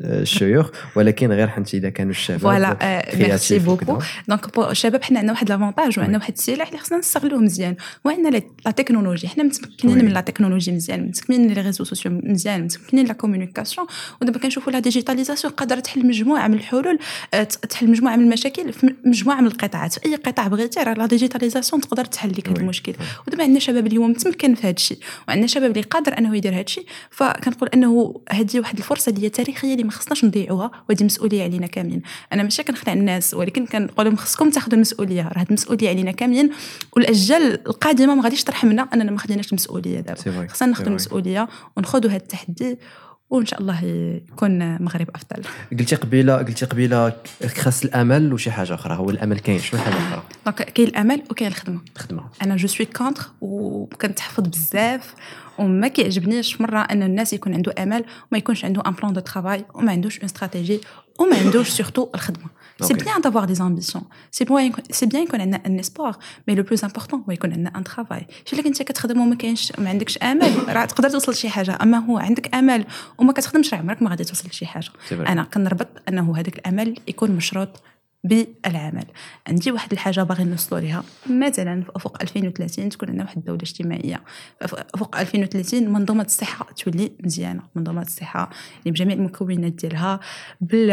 الشيوخ ولكن غير حنت إذا كانوا الشباب voilà merci créatifs beaucoup. donc الشباب حنا عندنا واحد l'avantage وعندنا. واحد السلاح اللي خصنا نستغلوه مزيان وعندنا la- technologie حنا متمكنين. من la technologie مزيان متمكنين من les réseaux sociaux مزيان متمكنين la communication ودابا كنشوفوا la digitalisation قادرة تحل مجموعة من الحلول آه، تحل مجموعة من المشاكل في مجموعة من القطاعات. في أي قطاع بغيتي راه la digitalisation تقدر تحل لك هذا. المشكل. ودابا عندنا شباب اليوم متمكن في هذا الشيء وعندنا شباب اللي قادر أنه يدير هذا الشيء فكنقول أنه هذه واحد الفرصة اللي هي تاريخية اللي ما خصناش نضيعوها. وهذه مسؤولية علينا كاملين. أنا ماشي كنخدع الناس ولكن كنقول لهم خصكم تاخذوا المسؤولية. راه هذه المسؤولية علينا كاملين. والأجيال القادمة ما غاديش ترحمنا أننا ما خديناش المسؤولية دابا. خصنا vrai. المسؤولية ونخوضوا هذا التحدي. وإن شاء الله يكون مغرب أفضل. قلتي قبيله قلتي قبيلة خاص الأمل وشي حاجة أخرى؟ هو الأمل كاين شنو حاجة أخرى؟ donc كاين الأمل وكاين الخدمة. الخدمة. أنا je suis contre وكنتحفظ بزاف وما كيعجبنيش مرة أن الناس يكون عنده أمل وما يكونش عنده un plan de travail وما عندوش une stratégie وما عندوش surtout الخدمة. c'est okay. bien d'avoir des ambitions c'est bien c'est bien يكون عندنا un espoir mais le plus important هو يكون عندنا un travail شي الا كنت كتخدم وما كاينش ما عندكش امل راه تقدر توصل لشي حاجة اما هو عندك امل وما كتخدمش راه عمرك ما غادي توصل لشي حاجة c'est vrai. أنا كنربط انه هذاك الامل يكون مشروط بالعمل. عندي واحد الحاجة باغي نوصلوا ليها. مثلا أفق 2030 تكون عندنا واحد الدولة اجتماعية. أفق 2030 منظومة الصحة تولي مزيانة. منظومة الصحة اللي بجميع المكونات ديالها بال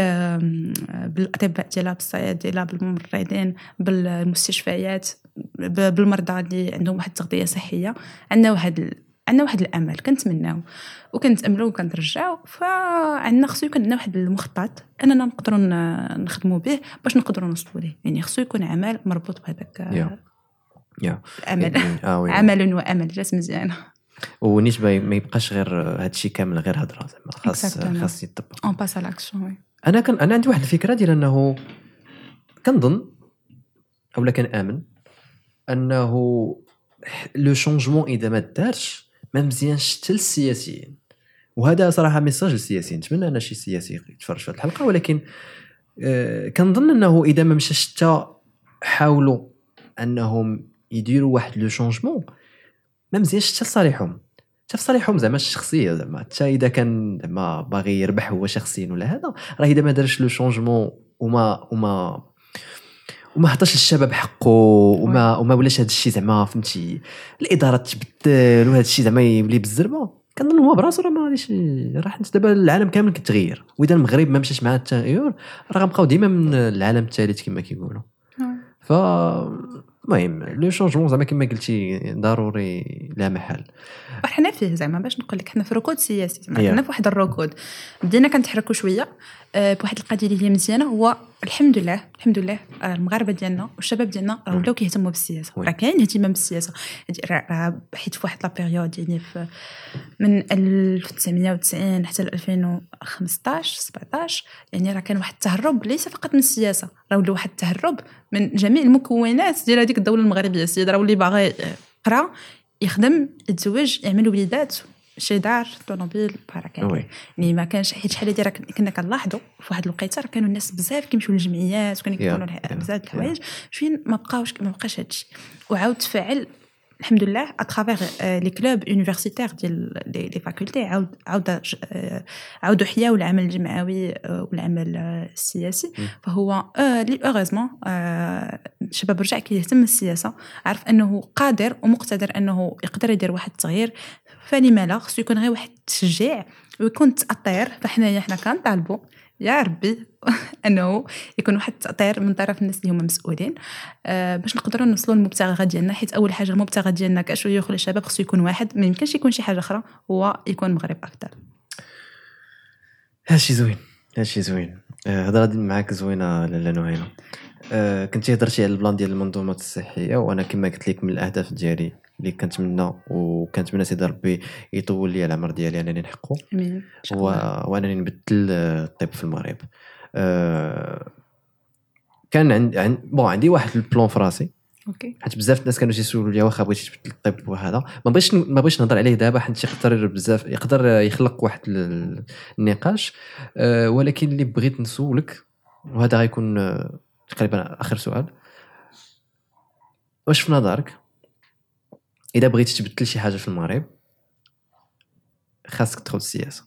بالأطباء ديالها بالصيادلة ديالها بالممرضين بالمستشفيات بالمرضى اللي عندهم واحد التغذية صحية. عندنا واحد عندنا واحد الأمل كنتمناو. وكنتاملوا وكنرجعوا فعندنا خصو يكون عندنا واحد المخطط أننا نقدروا نخدموا به باش نقدروا نوصلوا ليه. يعني خصو يكون عمل مربوط بهذاك يا. يا الأمل. آه oui. عمل وأمل جات مزيانة. ونيش ما يبقاش غير هادشي كامل غير هضره زعما خاص. خاص يطبق en base على أنا كان أنا عندي واحد الفكرة ديال أنه كنظن أولا كنآمن أنه le changement إذا ما دارش ما مزيانش حتى للسياسيين. وهذا صراحة message للسياسيين. نتمنى أن شي سياسي يتفرج في الحلقة ولكن آه، كنظن أنه إذا ما مشاش حتى حاولوا أنهم يديروا واحد le changement ما مزيانش حتى لصالحهم. حتى في صالحهم زعما الشخصية زعما. حتى إذا كان زعما باغي يربح هو شخصيا ولا هذا راه إذا ما دارش لو شونجمون وما وما وما عطاش الشباب حقه وما وما ولاش هذا الشيء زعما فهمتي الإدارة تبدل وهذا الشيء زعما يولي بالزربه كنظن هو براسو راه ما غاديش راه حيت دابا العالم كامل كيتغير. وإذا المغرب ما مشاش مع التغير راه غنبقاو ديما من العالم الثالث كما كيقولوا. ف المهم لو شونجمون زعما كما قلتي ضروري لا محال حنا فيه زعما باش نقول لك حنا في ركود سياسي زعما. حنا في واحد الركود. بدينا كنتحركوا شوية. بواحد القضية اللي هي مزيانة هو الحمد لله الحمد لله آه، المغاربة ديالنا والشباب ديالنا راه ولاو كيهتموا بالسياسة. راه كاين اهتمام بالسياسة. حيت في واحد لا بيريود يعني في من 1990 حتى ل 2015 17 يعني راه كان واحد التهرب ليس فقط من السياسة راه ولا واحد التهرب من جميع المكونات ديال هذيك الدولة المغربية. السيد راه واللي باغي يقرأ يخدم يتزوج يعمل وليدات. شي دار طوموبيل oui. يعني ما كانش حيت شحال هادي راه كنا كنلاحظوا في واحد الوقيته راه كانوا الناس بزاف كيمشيو للجمعيات وكانوا كيكونوا yeah, بزاف د yeah. الحوايج. فين ما بقاوش ما بقاش هادشي. وعاود تفاعل الحمد لله à travers les clubs universitaires ديال les facultés عاود عاود آه، عاودوا حياو العمل الجمعوي والعمل آه، السياسي. مم. فهو heureusement الشباب رجع كيهتم بالسياسة عارف أنه قادر ومقتدر أنه يقدر يدير واحد التغيير. فلما لا خصو يكون غير واحد التشجيع ويكون تأطير. فحنايا حنا كنطالبوا يا ربي. أنه يكون واحد التأطير من طرف الناس اللي هما مسؤولين. آه باش نقدروا نوصلوا للمبتغى ديالنا حيت أول حاجة المبتغى ديالنا كشيوخ الشباب خصو يكون واحد ما يمكنش يكون شي حاجة أخرى هو يكون مغرب أكثر. هادشي زوين هادشي زوين. آه، هضره دي معاك زوينة لاله نهينه آه، كنتي هضرتي على ال plan ديال المنظومات الصحية وأنا كما قلت لك من الأهداف ديالي. اللي كنتمنى وكنتمنى سيدي ربي يطول لي العمر ديالي أنني الله. وأنني نبدل آه، الطب في المغرب. آه، كان عند enfin bon عندي واحد ال plan في راسي. okay. حيت بزاف الناس كانوا تيسولوا لي واخا بغيتي تبدل الطب وهذا ما بغيتش ما بغيتش نهضر عليه دابا حيت يقدر بزاف يقدر يخلق واحد ال- النقاش. أه ولكن اللي بغيت نسولك وهذا غيكون آه، تقريبا آخر سؤال. واش في نظرك؟ إذا بغيتي تبدل شي حاجة في المغرب خاصك تدخل السياسة.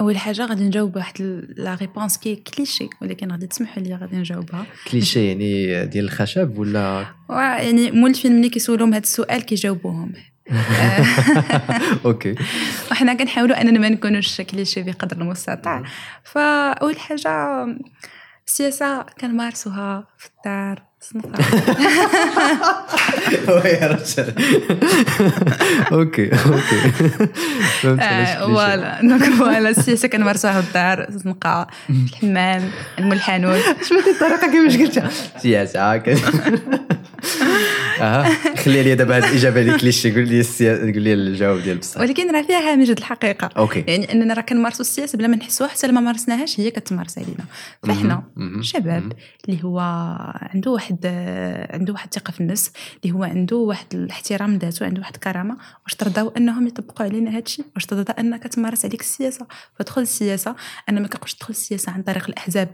أول حاجة غادي نجاوب واحد la réponse qui cliché ولكن غادي تسمحوا لي غادي نجاوبها. كليشي يعني ديال الخشب ولا؟ يعني مولفين ملي كيسولوهم هذا السؤال كيجاوبوهم. okay. وحنا كنحاولوا أننا ما نكونوش كليشي بقدر المستطاع. فأول حاجة السياسة كنمارسوها في الدار. okay okay. آه،. voilà. donc voilà. السياسة كنمارسوها في الدار الزنقه الحمام المول الحانوت شفتي الطريقة كيفاش قلتها؟ سياسة هكا أها. خلي لي دابا هذه الإجابة اللي كليشي قول لي السياسة قول لي الجواب ديال بصح. ولكن راه فيها هامش د الحقيقة. أوكي. يعني أننا راه كنمارسوا السياسة بلا ما نحسوها حتى لما مارسناهاش هي كتمارس علينا. فاحنا. شباب اللي هو عنده واحد عنده واحد الثقه في النفس اللي هو عنده واحد الاحترام لذاته عنده واحد الكرامة واش ترضاو أنهم يطبقوا علينا هذا الشيء؟ واش ترضى أنك تمارس عليك السياسة؟ فدخل السياسة أنا ما كنقولش تدخل السياسة عن طريق الأحزاب.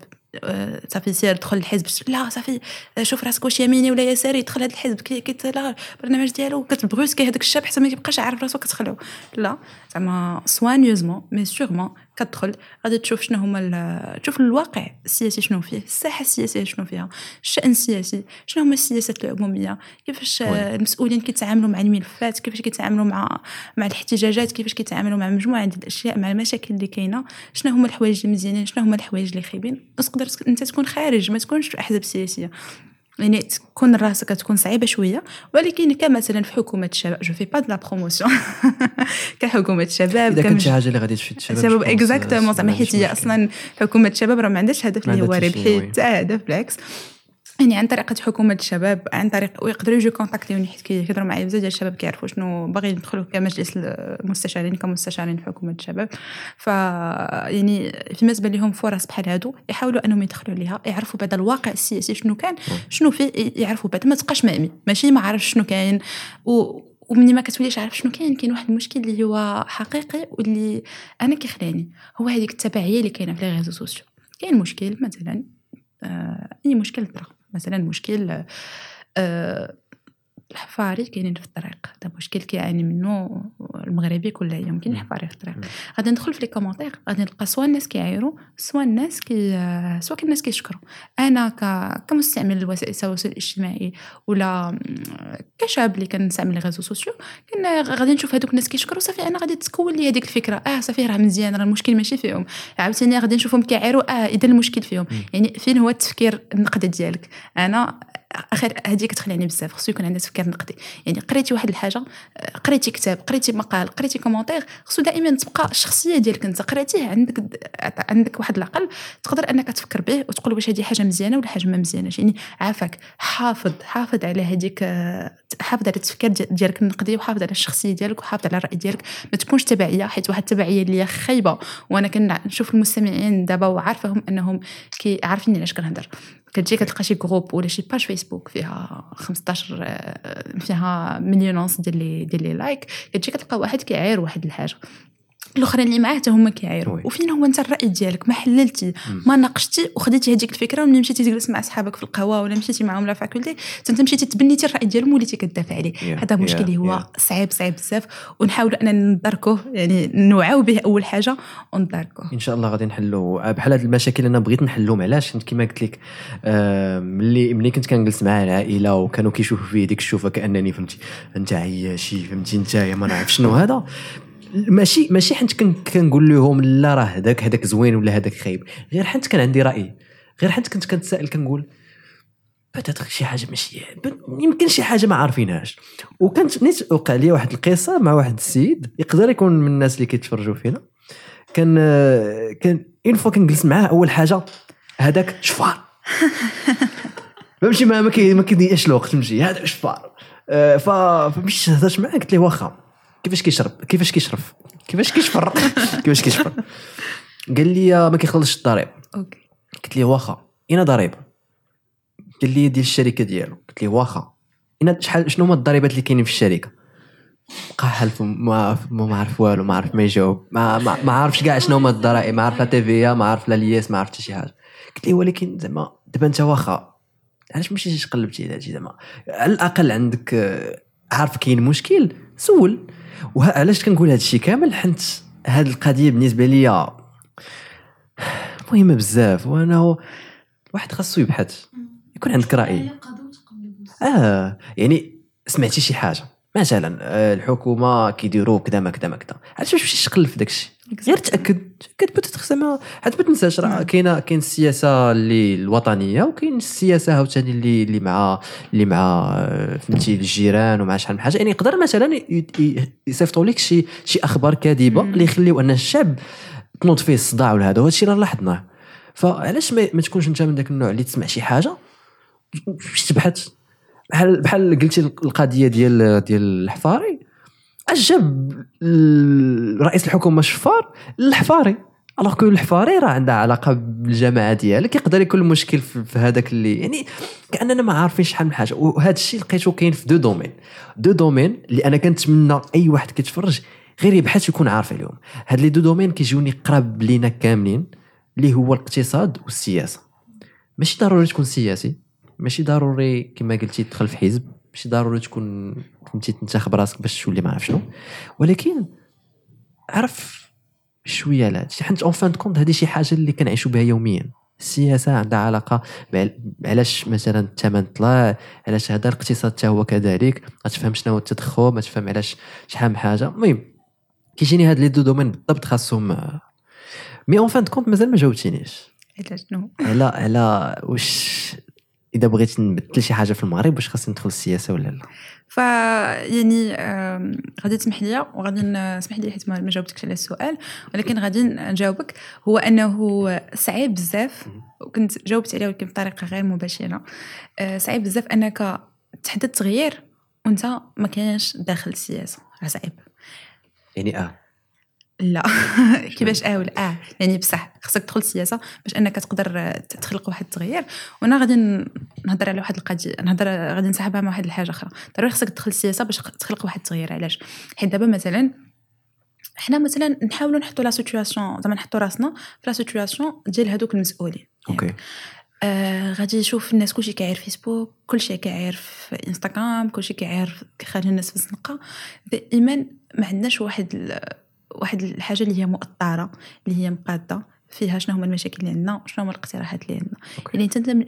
صافي سير دخل الحزب لا صافي آه، شوف راسك واش يميني ولا يساري دخل هذا الحزب كي كيتلا البرنامج ديالو parce que هذاك الشاب حتى ما كيبقاش عارف راسو كتخلعو لا زعما soigneusement mais sûrement كتدخل غادي تشوف شنو هما تشوف الواقع السياسي شنو فيه الساحه السياسيه شنو فيها الشان السياسي شنو هما السياسات العموميه كيفاش. آه، المسؤولين كيتعاملوا مع الملفات كيفاش كيتعاملوا مع مع الاحتجاجات كيفاش كيتعاملوا مع مجموعه ديال الاشياء مع المشاكل اللي كاينة شنو هما الحوايج اللي مزيانين شنو هما الحوايج اللي خايبين تقدر أنت تكون خارج ما تكونش في أحزاب سياسية يعني تكون راسك تكون صعيبة شوية ولكن كمثلا في حكومة الشباب je fais pas de la promotion كحكومة الشباب إذا كمج- شي حاجة اللي غادي تفيد الشباب exactement آه، زعما ما حيت هي. أصلا حكومة الشباب راه ما عندهاش هدف اللي هو ربحي. حتى هدف بالعكس يعني عن طريقة حكومة الشباب عن طريق ويقدروا يجوا contactيوني حيت كيهضروا معايا بزاف ديال الشباب كيعرفوا شنو باغي يدخلوا كمجلس المستشارين كمستشارين في حكومة الشباب. ف يعني فيما تبان لهم فرص بحال هادو يحاولوا أنهم يدخلوا عليها يعرفوا بعد الواقع السياسي شنو كان شنو فيه يعرفوا بعد ما تبقاش مأمي ماشي ما عارفش شنو كاين. و ومني ما كتوليش عارف شنو كاين كاين واحد المشكل اللي هو حقيقي واللي أنا كيخلاني هو هذيك التبعية اللي كاينة في les réseaux sociaux. كاين مشكل مثلا آه أي مشكل طرا مثلا مشكل آه الحفاري كاينين في الطريق. هذا مشكل كيعاني منه المغربي كل يوم كاين الحفاري في الطريق. غادي ندخل في les commentaires غادي نلقى سوا الناس كيعايروا سوا الناس كي سوا الناس كيشكروا. أنا ك... كمستعمل لوسائل التواصل الاجتماعي ولا كشاب اللي كنستعمل les réseaux sociaux كنا غادي نشوف هذوك الناس كيشكروا صافي أنا غادي تكون لي هذيك الفكرة. آه صافي راه مزيان راه المشكل ماشي فيهم. عاوتاني غادي نشوفهم كيعايروا آه إذا المشكل فيهم. يعني فين هو التفكير النقدي ديالك؟ أنا آخر هذه كتخليني بزاف خصو يكون عندنا تفكير نقدي. يعني قريتي واحد الحاجة قريتي كتاب قريتي مقال قريتي كومونتير خصو دائما تبقى الشخصية ديالك انت قريتيه عندك عندك واحد العقل تقدر أنك تفكر به وتقول واش هذه حاجة مزيانة ولا حاجة ما مزيانة. يعني عافاك حافظ حافظ على هذيك حافظ على التفكير دي- ديالك النقدي وحافظ على الشخصية ديالك وحافظ على الرأي ديالك. ما تكونش تبعية حيت واحد التبعية اللي خايبة. وأنا كنشوف المستمعين دابا وعارفهم أنهم كي علاش كنهضر. كتجي كتلقى شي groupe ولا شي page فيسبوك فيها 15 آه، فيها مليون ونص ديال لي ديال لي لايك كتجي كتلقى واحد كيعاير واحد الحاجة. الأخرين اللي معاه حتى هما كيعايروا. وفين هو أنت الرأي ديالك ما حللتي ما ناقشتي وخديتي هذيك الفكرة وملي مشيتي تجلس مع صحابك في القهوة ولا مشيتي معاهم la faculté أنت مشيتي تبنيتي الرأي ديالهم وليتي كدافع عليه. Yeah, هذا مشكل اللي yeah, هو yeah. صعيب صعيب بزاف. ونحاولوا أننا نداركوه يعني نوعاو به أول حاجة ونداركوه إن شاء الله غادي نحلوا بحال هاد المشاكل أنا بغيت نحلهم علاش؟ كما قلت لك آه، ملي ملي كنت كنجلس مع العائلة وكانوا كيشوفوا فيه ديك الشوفة كأنني فهمتي أنت عياشي فهمتي أنت ما نعرف شنو هذا. ماشي ماشي حيت كن- كنقول لهم لا راه هذاك هذاك زوين ولا هذاك خايب. غير حيت كان عندي رأي. غير حيت كنت كنتسائل كنقول بتاتر شي حاجة ماشي يمكن شي حاجة ما عارفينهاش. وكانت نيت وقع لي واحد القصة مع واحد السيد يقدر يكون من الناس اللي كيتفرجوا فينا. كان كان une fois كنجلس معاه أول حاجة هذاك شفار. فهمتي؟ ما ما كي- ما كيضيعش الوقت تمشي هذا شفار. آه، فمشيت هضرت معاه قلت له واخا. كيفاش كيشفر؟ كيفاش كيشفر كيفاش كيشفر؟ كيفاش كيشفر؟ قال لي ما كيخلصش الضرائب. OK. قلت ليه واخا أينا ضريبة قال لي ديال الشركة ديالو. قلت ليه واخا. أينا شحال شنو هما الضريبات اللي كاينين في الشركة؟ بقى حلف ما ما ما عارف والو ما عارف ما يجاوب. ما ما, ما عارفش كاع شنو هما الضرائب. ما عارف لا تي في ما عارف لا لياس ما عارف حتى شي حاجة. قلت ليه ولكن زعما دابا أنت واخا علاش ماشي قلبتي على هادشي زعما؟ على الأقل عندك آه، عارف كاين مشكل سول. وعلاش كنقول هادشي كامل حيت هاد القضية بالنسبة ليا؟ مهمة بزاف وأنا هو- واحد خاصو يبحث يكون عندك رأي. آه يعني سمعتي شي حاجة؟ مثلا آه، الحكومة كيديروا كذا ما كذا ما كذا علاش ما تمشيش تقلب في داكشي غير تأكد. تاكد بوتيتر زعما حيت ما تنساش راه نعم. كاينة كاين السياسة اللي الوطنية وكاين السياسة عاوتاني اللي اللي مع اللي مع آه، فهمتي الجيران ومع شحال من حاجة. يعني يقدر مثلا يصيفطوا لك شي شي أخبار كاذبة. اللي يخليو أن الشعب تنوض فيه الصداع ولا هذا وهذا الشيء راه لاحظناه. فعلاش ما, تكونش أنت من ذاك النوع اللي تسمع شي حاجة؟ تبحث؟ بحال بحال قلتي القضية ديال ديال الحفاري اش جاب رئيس الحكومة شفار للحفاري. alors que الحفاري راه عندها علاقة بالجماعة ديالك يقدر يكون المشكل في في هذاك اللي يعني كأننا ما عارفين شحال من حاجة. وهذا الشيء لقيته كاين في deux domaines. deux domaines اللي أنا كنتمنى أي واحد كيتفرج غير يبحث يكون عارف عليهم. هاد les deux domaines كيجوني قراب لينا كاملين اللي هو الاقتصاد والسياسة. ماشي ضروري تكون سياسي. ماشي ضروري كما قلتي تدخل في حزب ماشي ضروري تكون فهمتي تنتخب راسك باش تولي ما عرف شنو. ولكن عرف شوية على هادشي حيت en fin de compte هذه شي حاجة اللي كنعيشوا بها يوميا. السياسة عندها علاقة علاش مثلا الثمن طلع علاش هذا الاقتصاد حتى هو كذلك غتفهم شنو هو التضخم غتفهم علاش شحال من حاجة. المهم كيجيني هاد les deux domaines بالضبط خاصهم mais en fin de compte مازال ما جاوبتينيش. على شنو؟ على على واش إذا بغيت نبدل شي حاجة في المغرب واش خاصني ندخل السياسة ولا لا؟ ف يعني غادي تسمح لي وغادي نسمح لي حيت ما ما جاوبتكش على السؤال ولكن غادي نجاوبك. هو أنه صعيب بزاف وكنت جاوبت عليه ولكن بطريقة غير مباشرة. آه، صعيب بزاف أنك تحدد تغيير وأنت ما كاينش داخل السياسة. راه صعيب. يعني آه. لا. كيفاش آه ولا آه. يعني بصح خصك تدخل السياسة باش أنك تقدر تخلق واحد التغيير. وأنا غادي نهضر على واحد القضية نهضر غادي نسحبها مع واحد الحاجة أخرى. ضروري خصك تدخل السياسة باش تخلق واحد التغيير علاش؟ حيت دابا مثلا حنا مثلا نحاولوا نحطوا la situation زعما نحطوا راسنا في la situation ديال هذوك المسؤولين. OK. آه غادي يشوف الناس كلشي كيعير فيسبوك كلشي كيعير في انستغرام كلشي كيعير خارج الناس في الزنقة. دائما ما عندناش واحد. واحد الحاجة اللي هي مؤطره اللي هي مقادة فيها شنو هما المشاكل اللي عندنا شنو هما الاقتراحات اللي عندنا. يعني أنت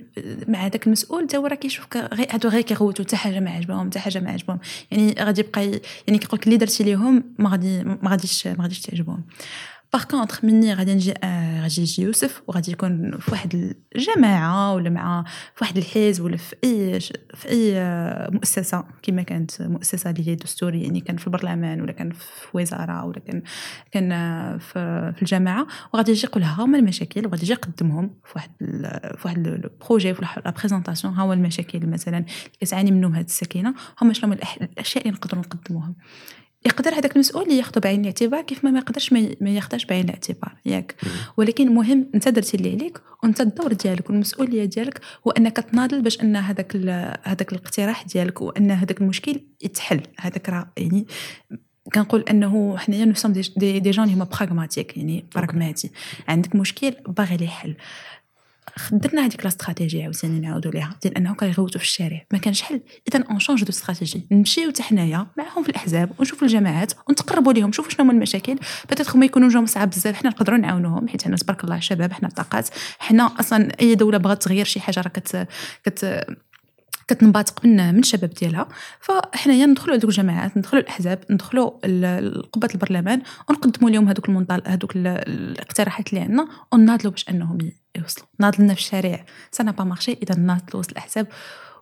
مع هذاك المسؤول تا هو راه كيشوفك غير هادو غير كيغوتوا حتى حاجة ما عجبهم حتى حاجة ما عجبهم يعني غادي يبقى يعني كيقول لك اللي درتي ليهم ما غادي ما غاديش ما غاديش تعجبهم. par contre مني غادي نجي آه غادي يجي يوسف وغادي يكون في واحد الجماعة ولا مع في واحد الحزب ولا في أي في أي آه، مؤسسة كما كانت مؤسسة اللي هي دستورية يعني كان في البرلمان ولا كان في وزارة ولا كان كان آه، في الجماعة. وغادي يجي يقول ها هما المشاكل وغادي يجي يقدمهم في واحد في واحد ال projet في la présentation ها هو المشاكل مثلا اللي كتعاني منهم هذه الساكنة. هما شنو الأشياء اللي نقدروا نقدموهم. يقدر هذاك المسؤول ياخذه بعين الاعتبار كيف ما ما يقدرش ما ياخذهش بعين الاعتبار ياك. ولكن المهم انت درتي اللي عليك وانت الدور ديالك والمسؤولية ديالك هو انك تناضل باش أن هذاك هذاك الاقتراح ديالك وأن هذاك المشكل يتحل. هذاك راه يعني كنقول أنه حنايا nous sommes des, des, jeunes هما pragmatiques يعني براغماتي عندك مشكل باغي ليه حل درنا هذيك la stratégie عاوتاني نعاودوا ليها. ديال انه كيغوتوا في الشارع. ما كانش حل اذا on change de stratégie نمشيو حتى حنايا معاهم في الأحزاب ونشوفوا الجماعات ونتقربوا ليهم. نشوفوا شنو هما المشاكل. peut-être هما يكونوا جاهم صعاب بزاف. حنا نقدروا نعاونوهم. حيت حنا تبارك الله شباب حنا طاقات. حنا أصلا أي دولة بغات تغير شي حاجة راه كت كت كتنبثق من من الشباب ديالها فحنايا ندخلوا لهذوك الجماعات ندخلوا الاحزاب ندخلوا لقبة البرلمان ونقدموا لهم هذوك المنطل هذوك ال- الاقتراحات اللي عندنا وناضلوا باش أنهم يوصلوا ناضلنا في الشارع ça va marcher إذا ناضلوا وسط الأحزاب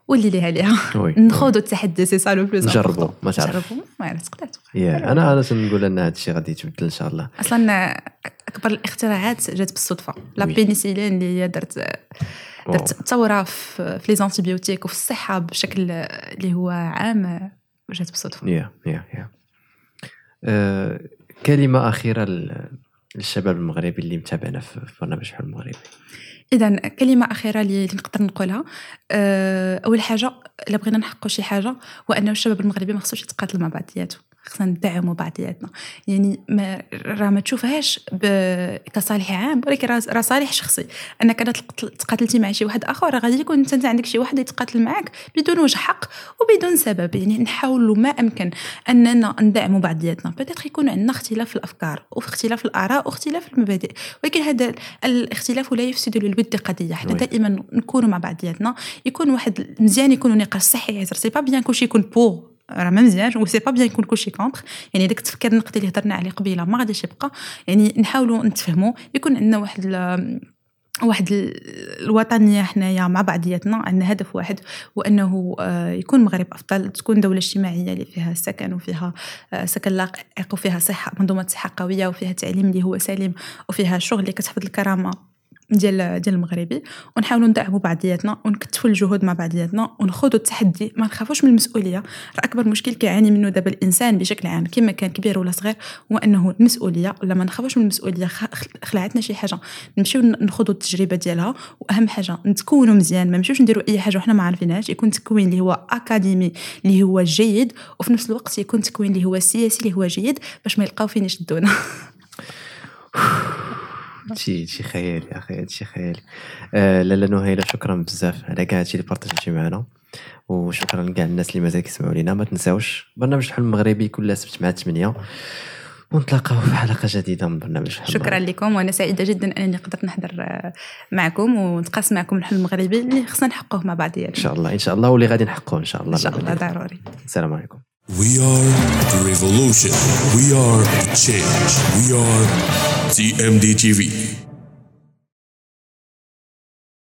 واللي ليها ليها. نخوضوا التحدي c'est ça le plus نجربوا،. ما تعرف. نجربوا ما عرفت تقدر. يا أنا أنا تنقول أن هذا الشيء غادي يتبدل إن شاء الله أصلا أكبر الاختراعات جات بالصدفة لا. بينيسيلين اللي هي درت درت ثوره في les antibiotiques وفي الصحة بشكل اللي هو عام جات بالصدفه يا يا يا كلمة أخيرة لل- للشباب المغربي اللي متابعنا في برنامج حلم المغربي. اذا كلمة أخيرة اللي نقدر نقولها أه، أول حاجة إلا بغينا نحققوا شي حاجة هو أنه الشباب المغربي ما خصوش يتقاتل مع بعضياتو خصنا ندعموا بعضياتنا. يعني ما راه ما تشوفهاش كصالح عام ولكن راه صالح شخصي. أنك أنا تقاتلتي مع شي واحد آخر راه غادي يكون انت عندك شي واحد يتقاتل معك بدون وجه حق وبدون سبب. يعني نحاولوا ما أمكن أننا ندعموا بعضياتنا. peut-être يكون عندنا اختلاف في الافكار واختلاف الآراء واختلاف المبادئ. ولكن هذا الاختلاف لا يفسد للود قضية. حنا. دائما نكونوا مع بعضياتنا. يكون واحد مزيان يكونوا نقاش صحي c'est pas bien كلشي يكون pour راه ما و c'est pas bien يكون كلشي contre يعني داك التفكير النقدي اللي هضرنا عليه قبيله ما غاديش يبقى. يعني نحاولوا نتفهموا يكون عندنا واحد واحد ال- الوطنية حنايا مع بعضياتنا عندنا هدف واحد وأنه آه، يكون المغرب أفضل تكون دولة اجتماعية اللي فيها سكن وفيها آه، سكن لائق وفيها صحة منظومة صحة قوية وفيها تعليم اللي هو سليم وفيها شغل اللي كتحفظ الكرامة. ديال ديال المغربي ونحاولوا ندعموا بعضياتنا ونكتفوا الجهود مع بعضياتنا ونخوضوا التحدي. ما نخافوش من المسؤولية. راه أكبر مشكل كيعاني منه دابا الإنسان بشكل عام كما كان كبير ولا صغير هو أنه المسؤولية ولا ما نخافوش من المسؤولية خلعتنا شي حاجة. نمشيو نخوضوا التجربة ديالها وأهم حاجة نتكونوا مزيان. ما نمشيوش نديروا أي حاجة وحنا ما عارفينهاش. يكون تكوين اللي هو أكاديمي اللي هو جيد وفي نفس الوقت يكون تكوين اللي هو سياسي اللي هو جيد باش ما يلقاو فين يشدونا شي شي خيالي أخي هادشي خيالي. آه لاله نهيله شكرا بزاف على كاع هادشي اللي بارطاجيتي معنا. وشكرا لكاع الناس اللي مازال كيسمعوا لينا. ما تنساوش برنامج الحلم المغربي كل سبت مع 8 ونتلاقاو في حلقة جديدة من برنامج الحلم شكرا. لكم. وأنا سعيدة جدا أنني قدرت نحضر آه، معكم ونتقاسم معكم الحلم المغربي اللي خصنا نحققوه مع إن بعضياتنا شاء الله إن شاء الله واللي غادي نحققوه إن شاء الله. إن شاء الله ضروري. السلام عليكم. We are the revolution. We are the change. We are TMD TV.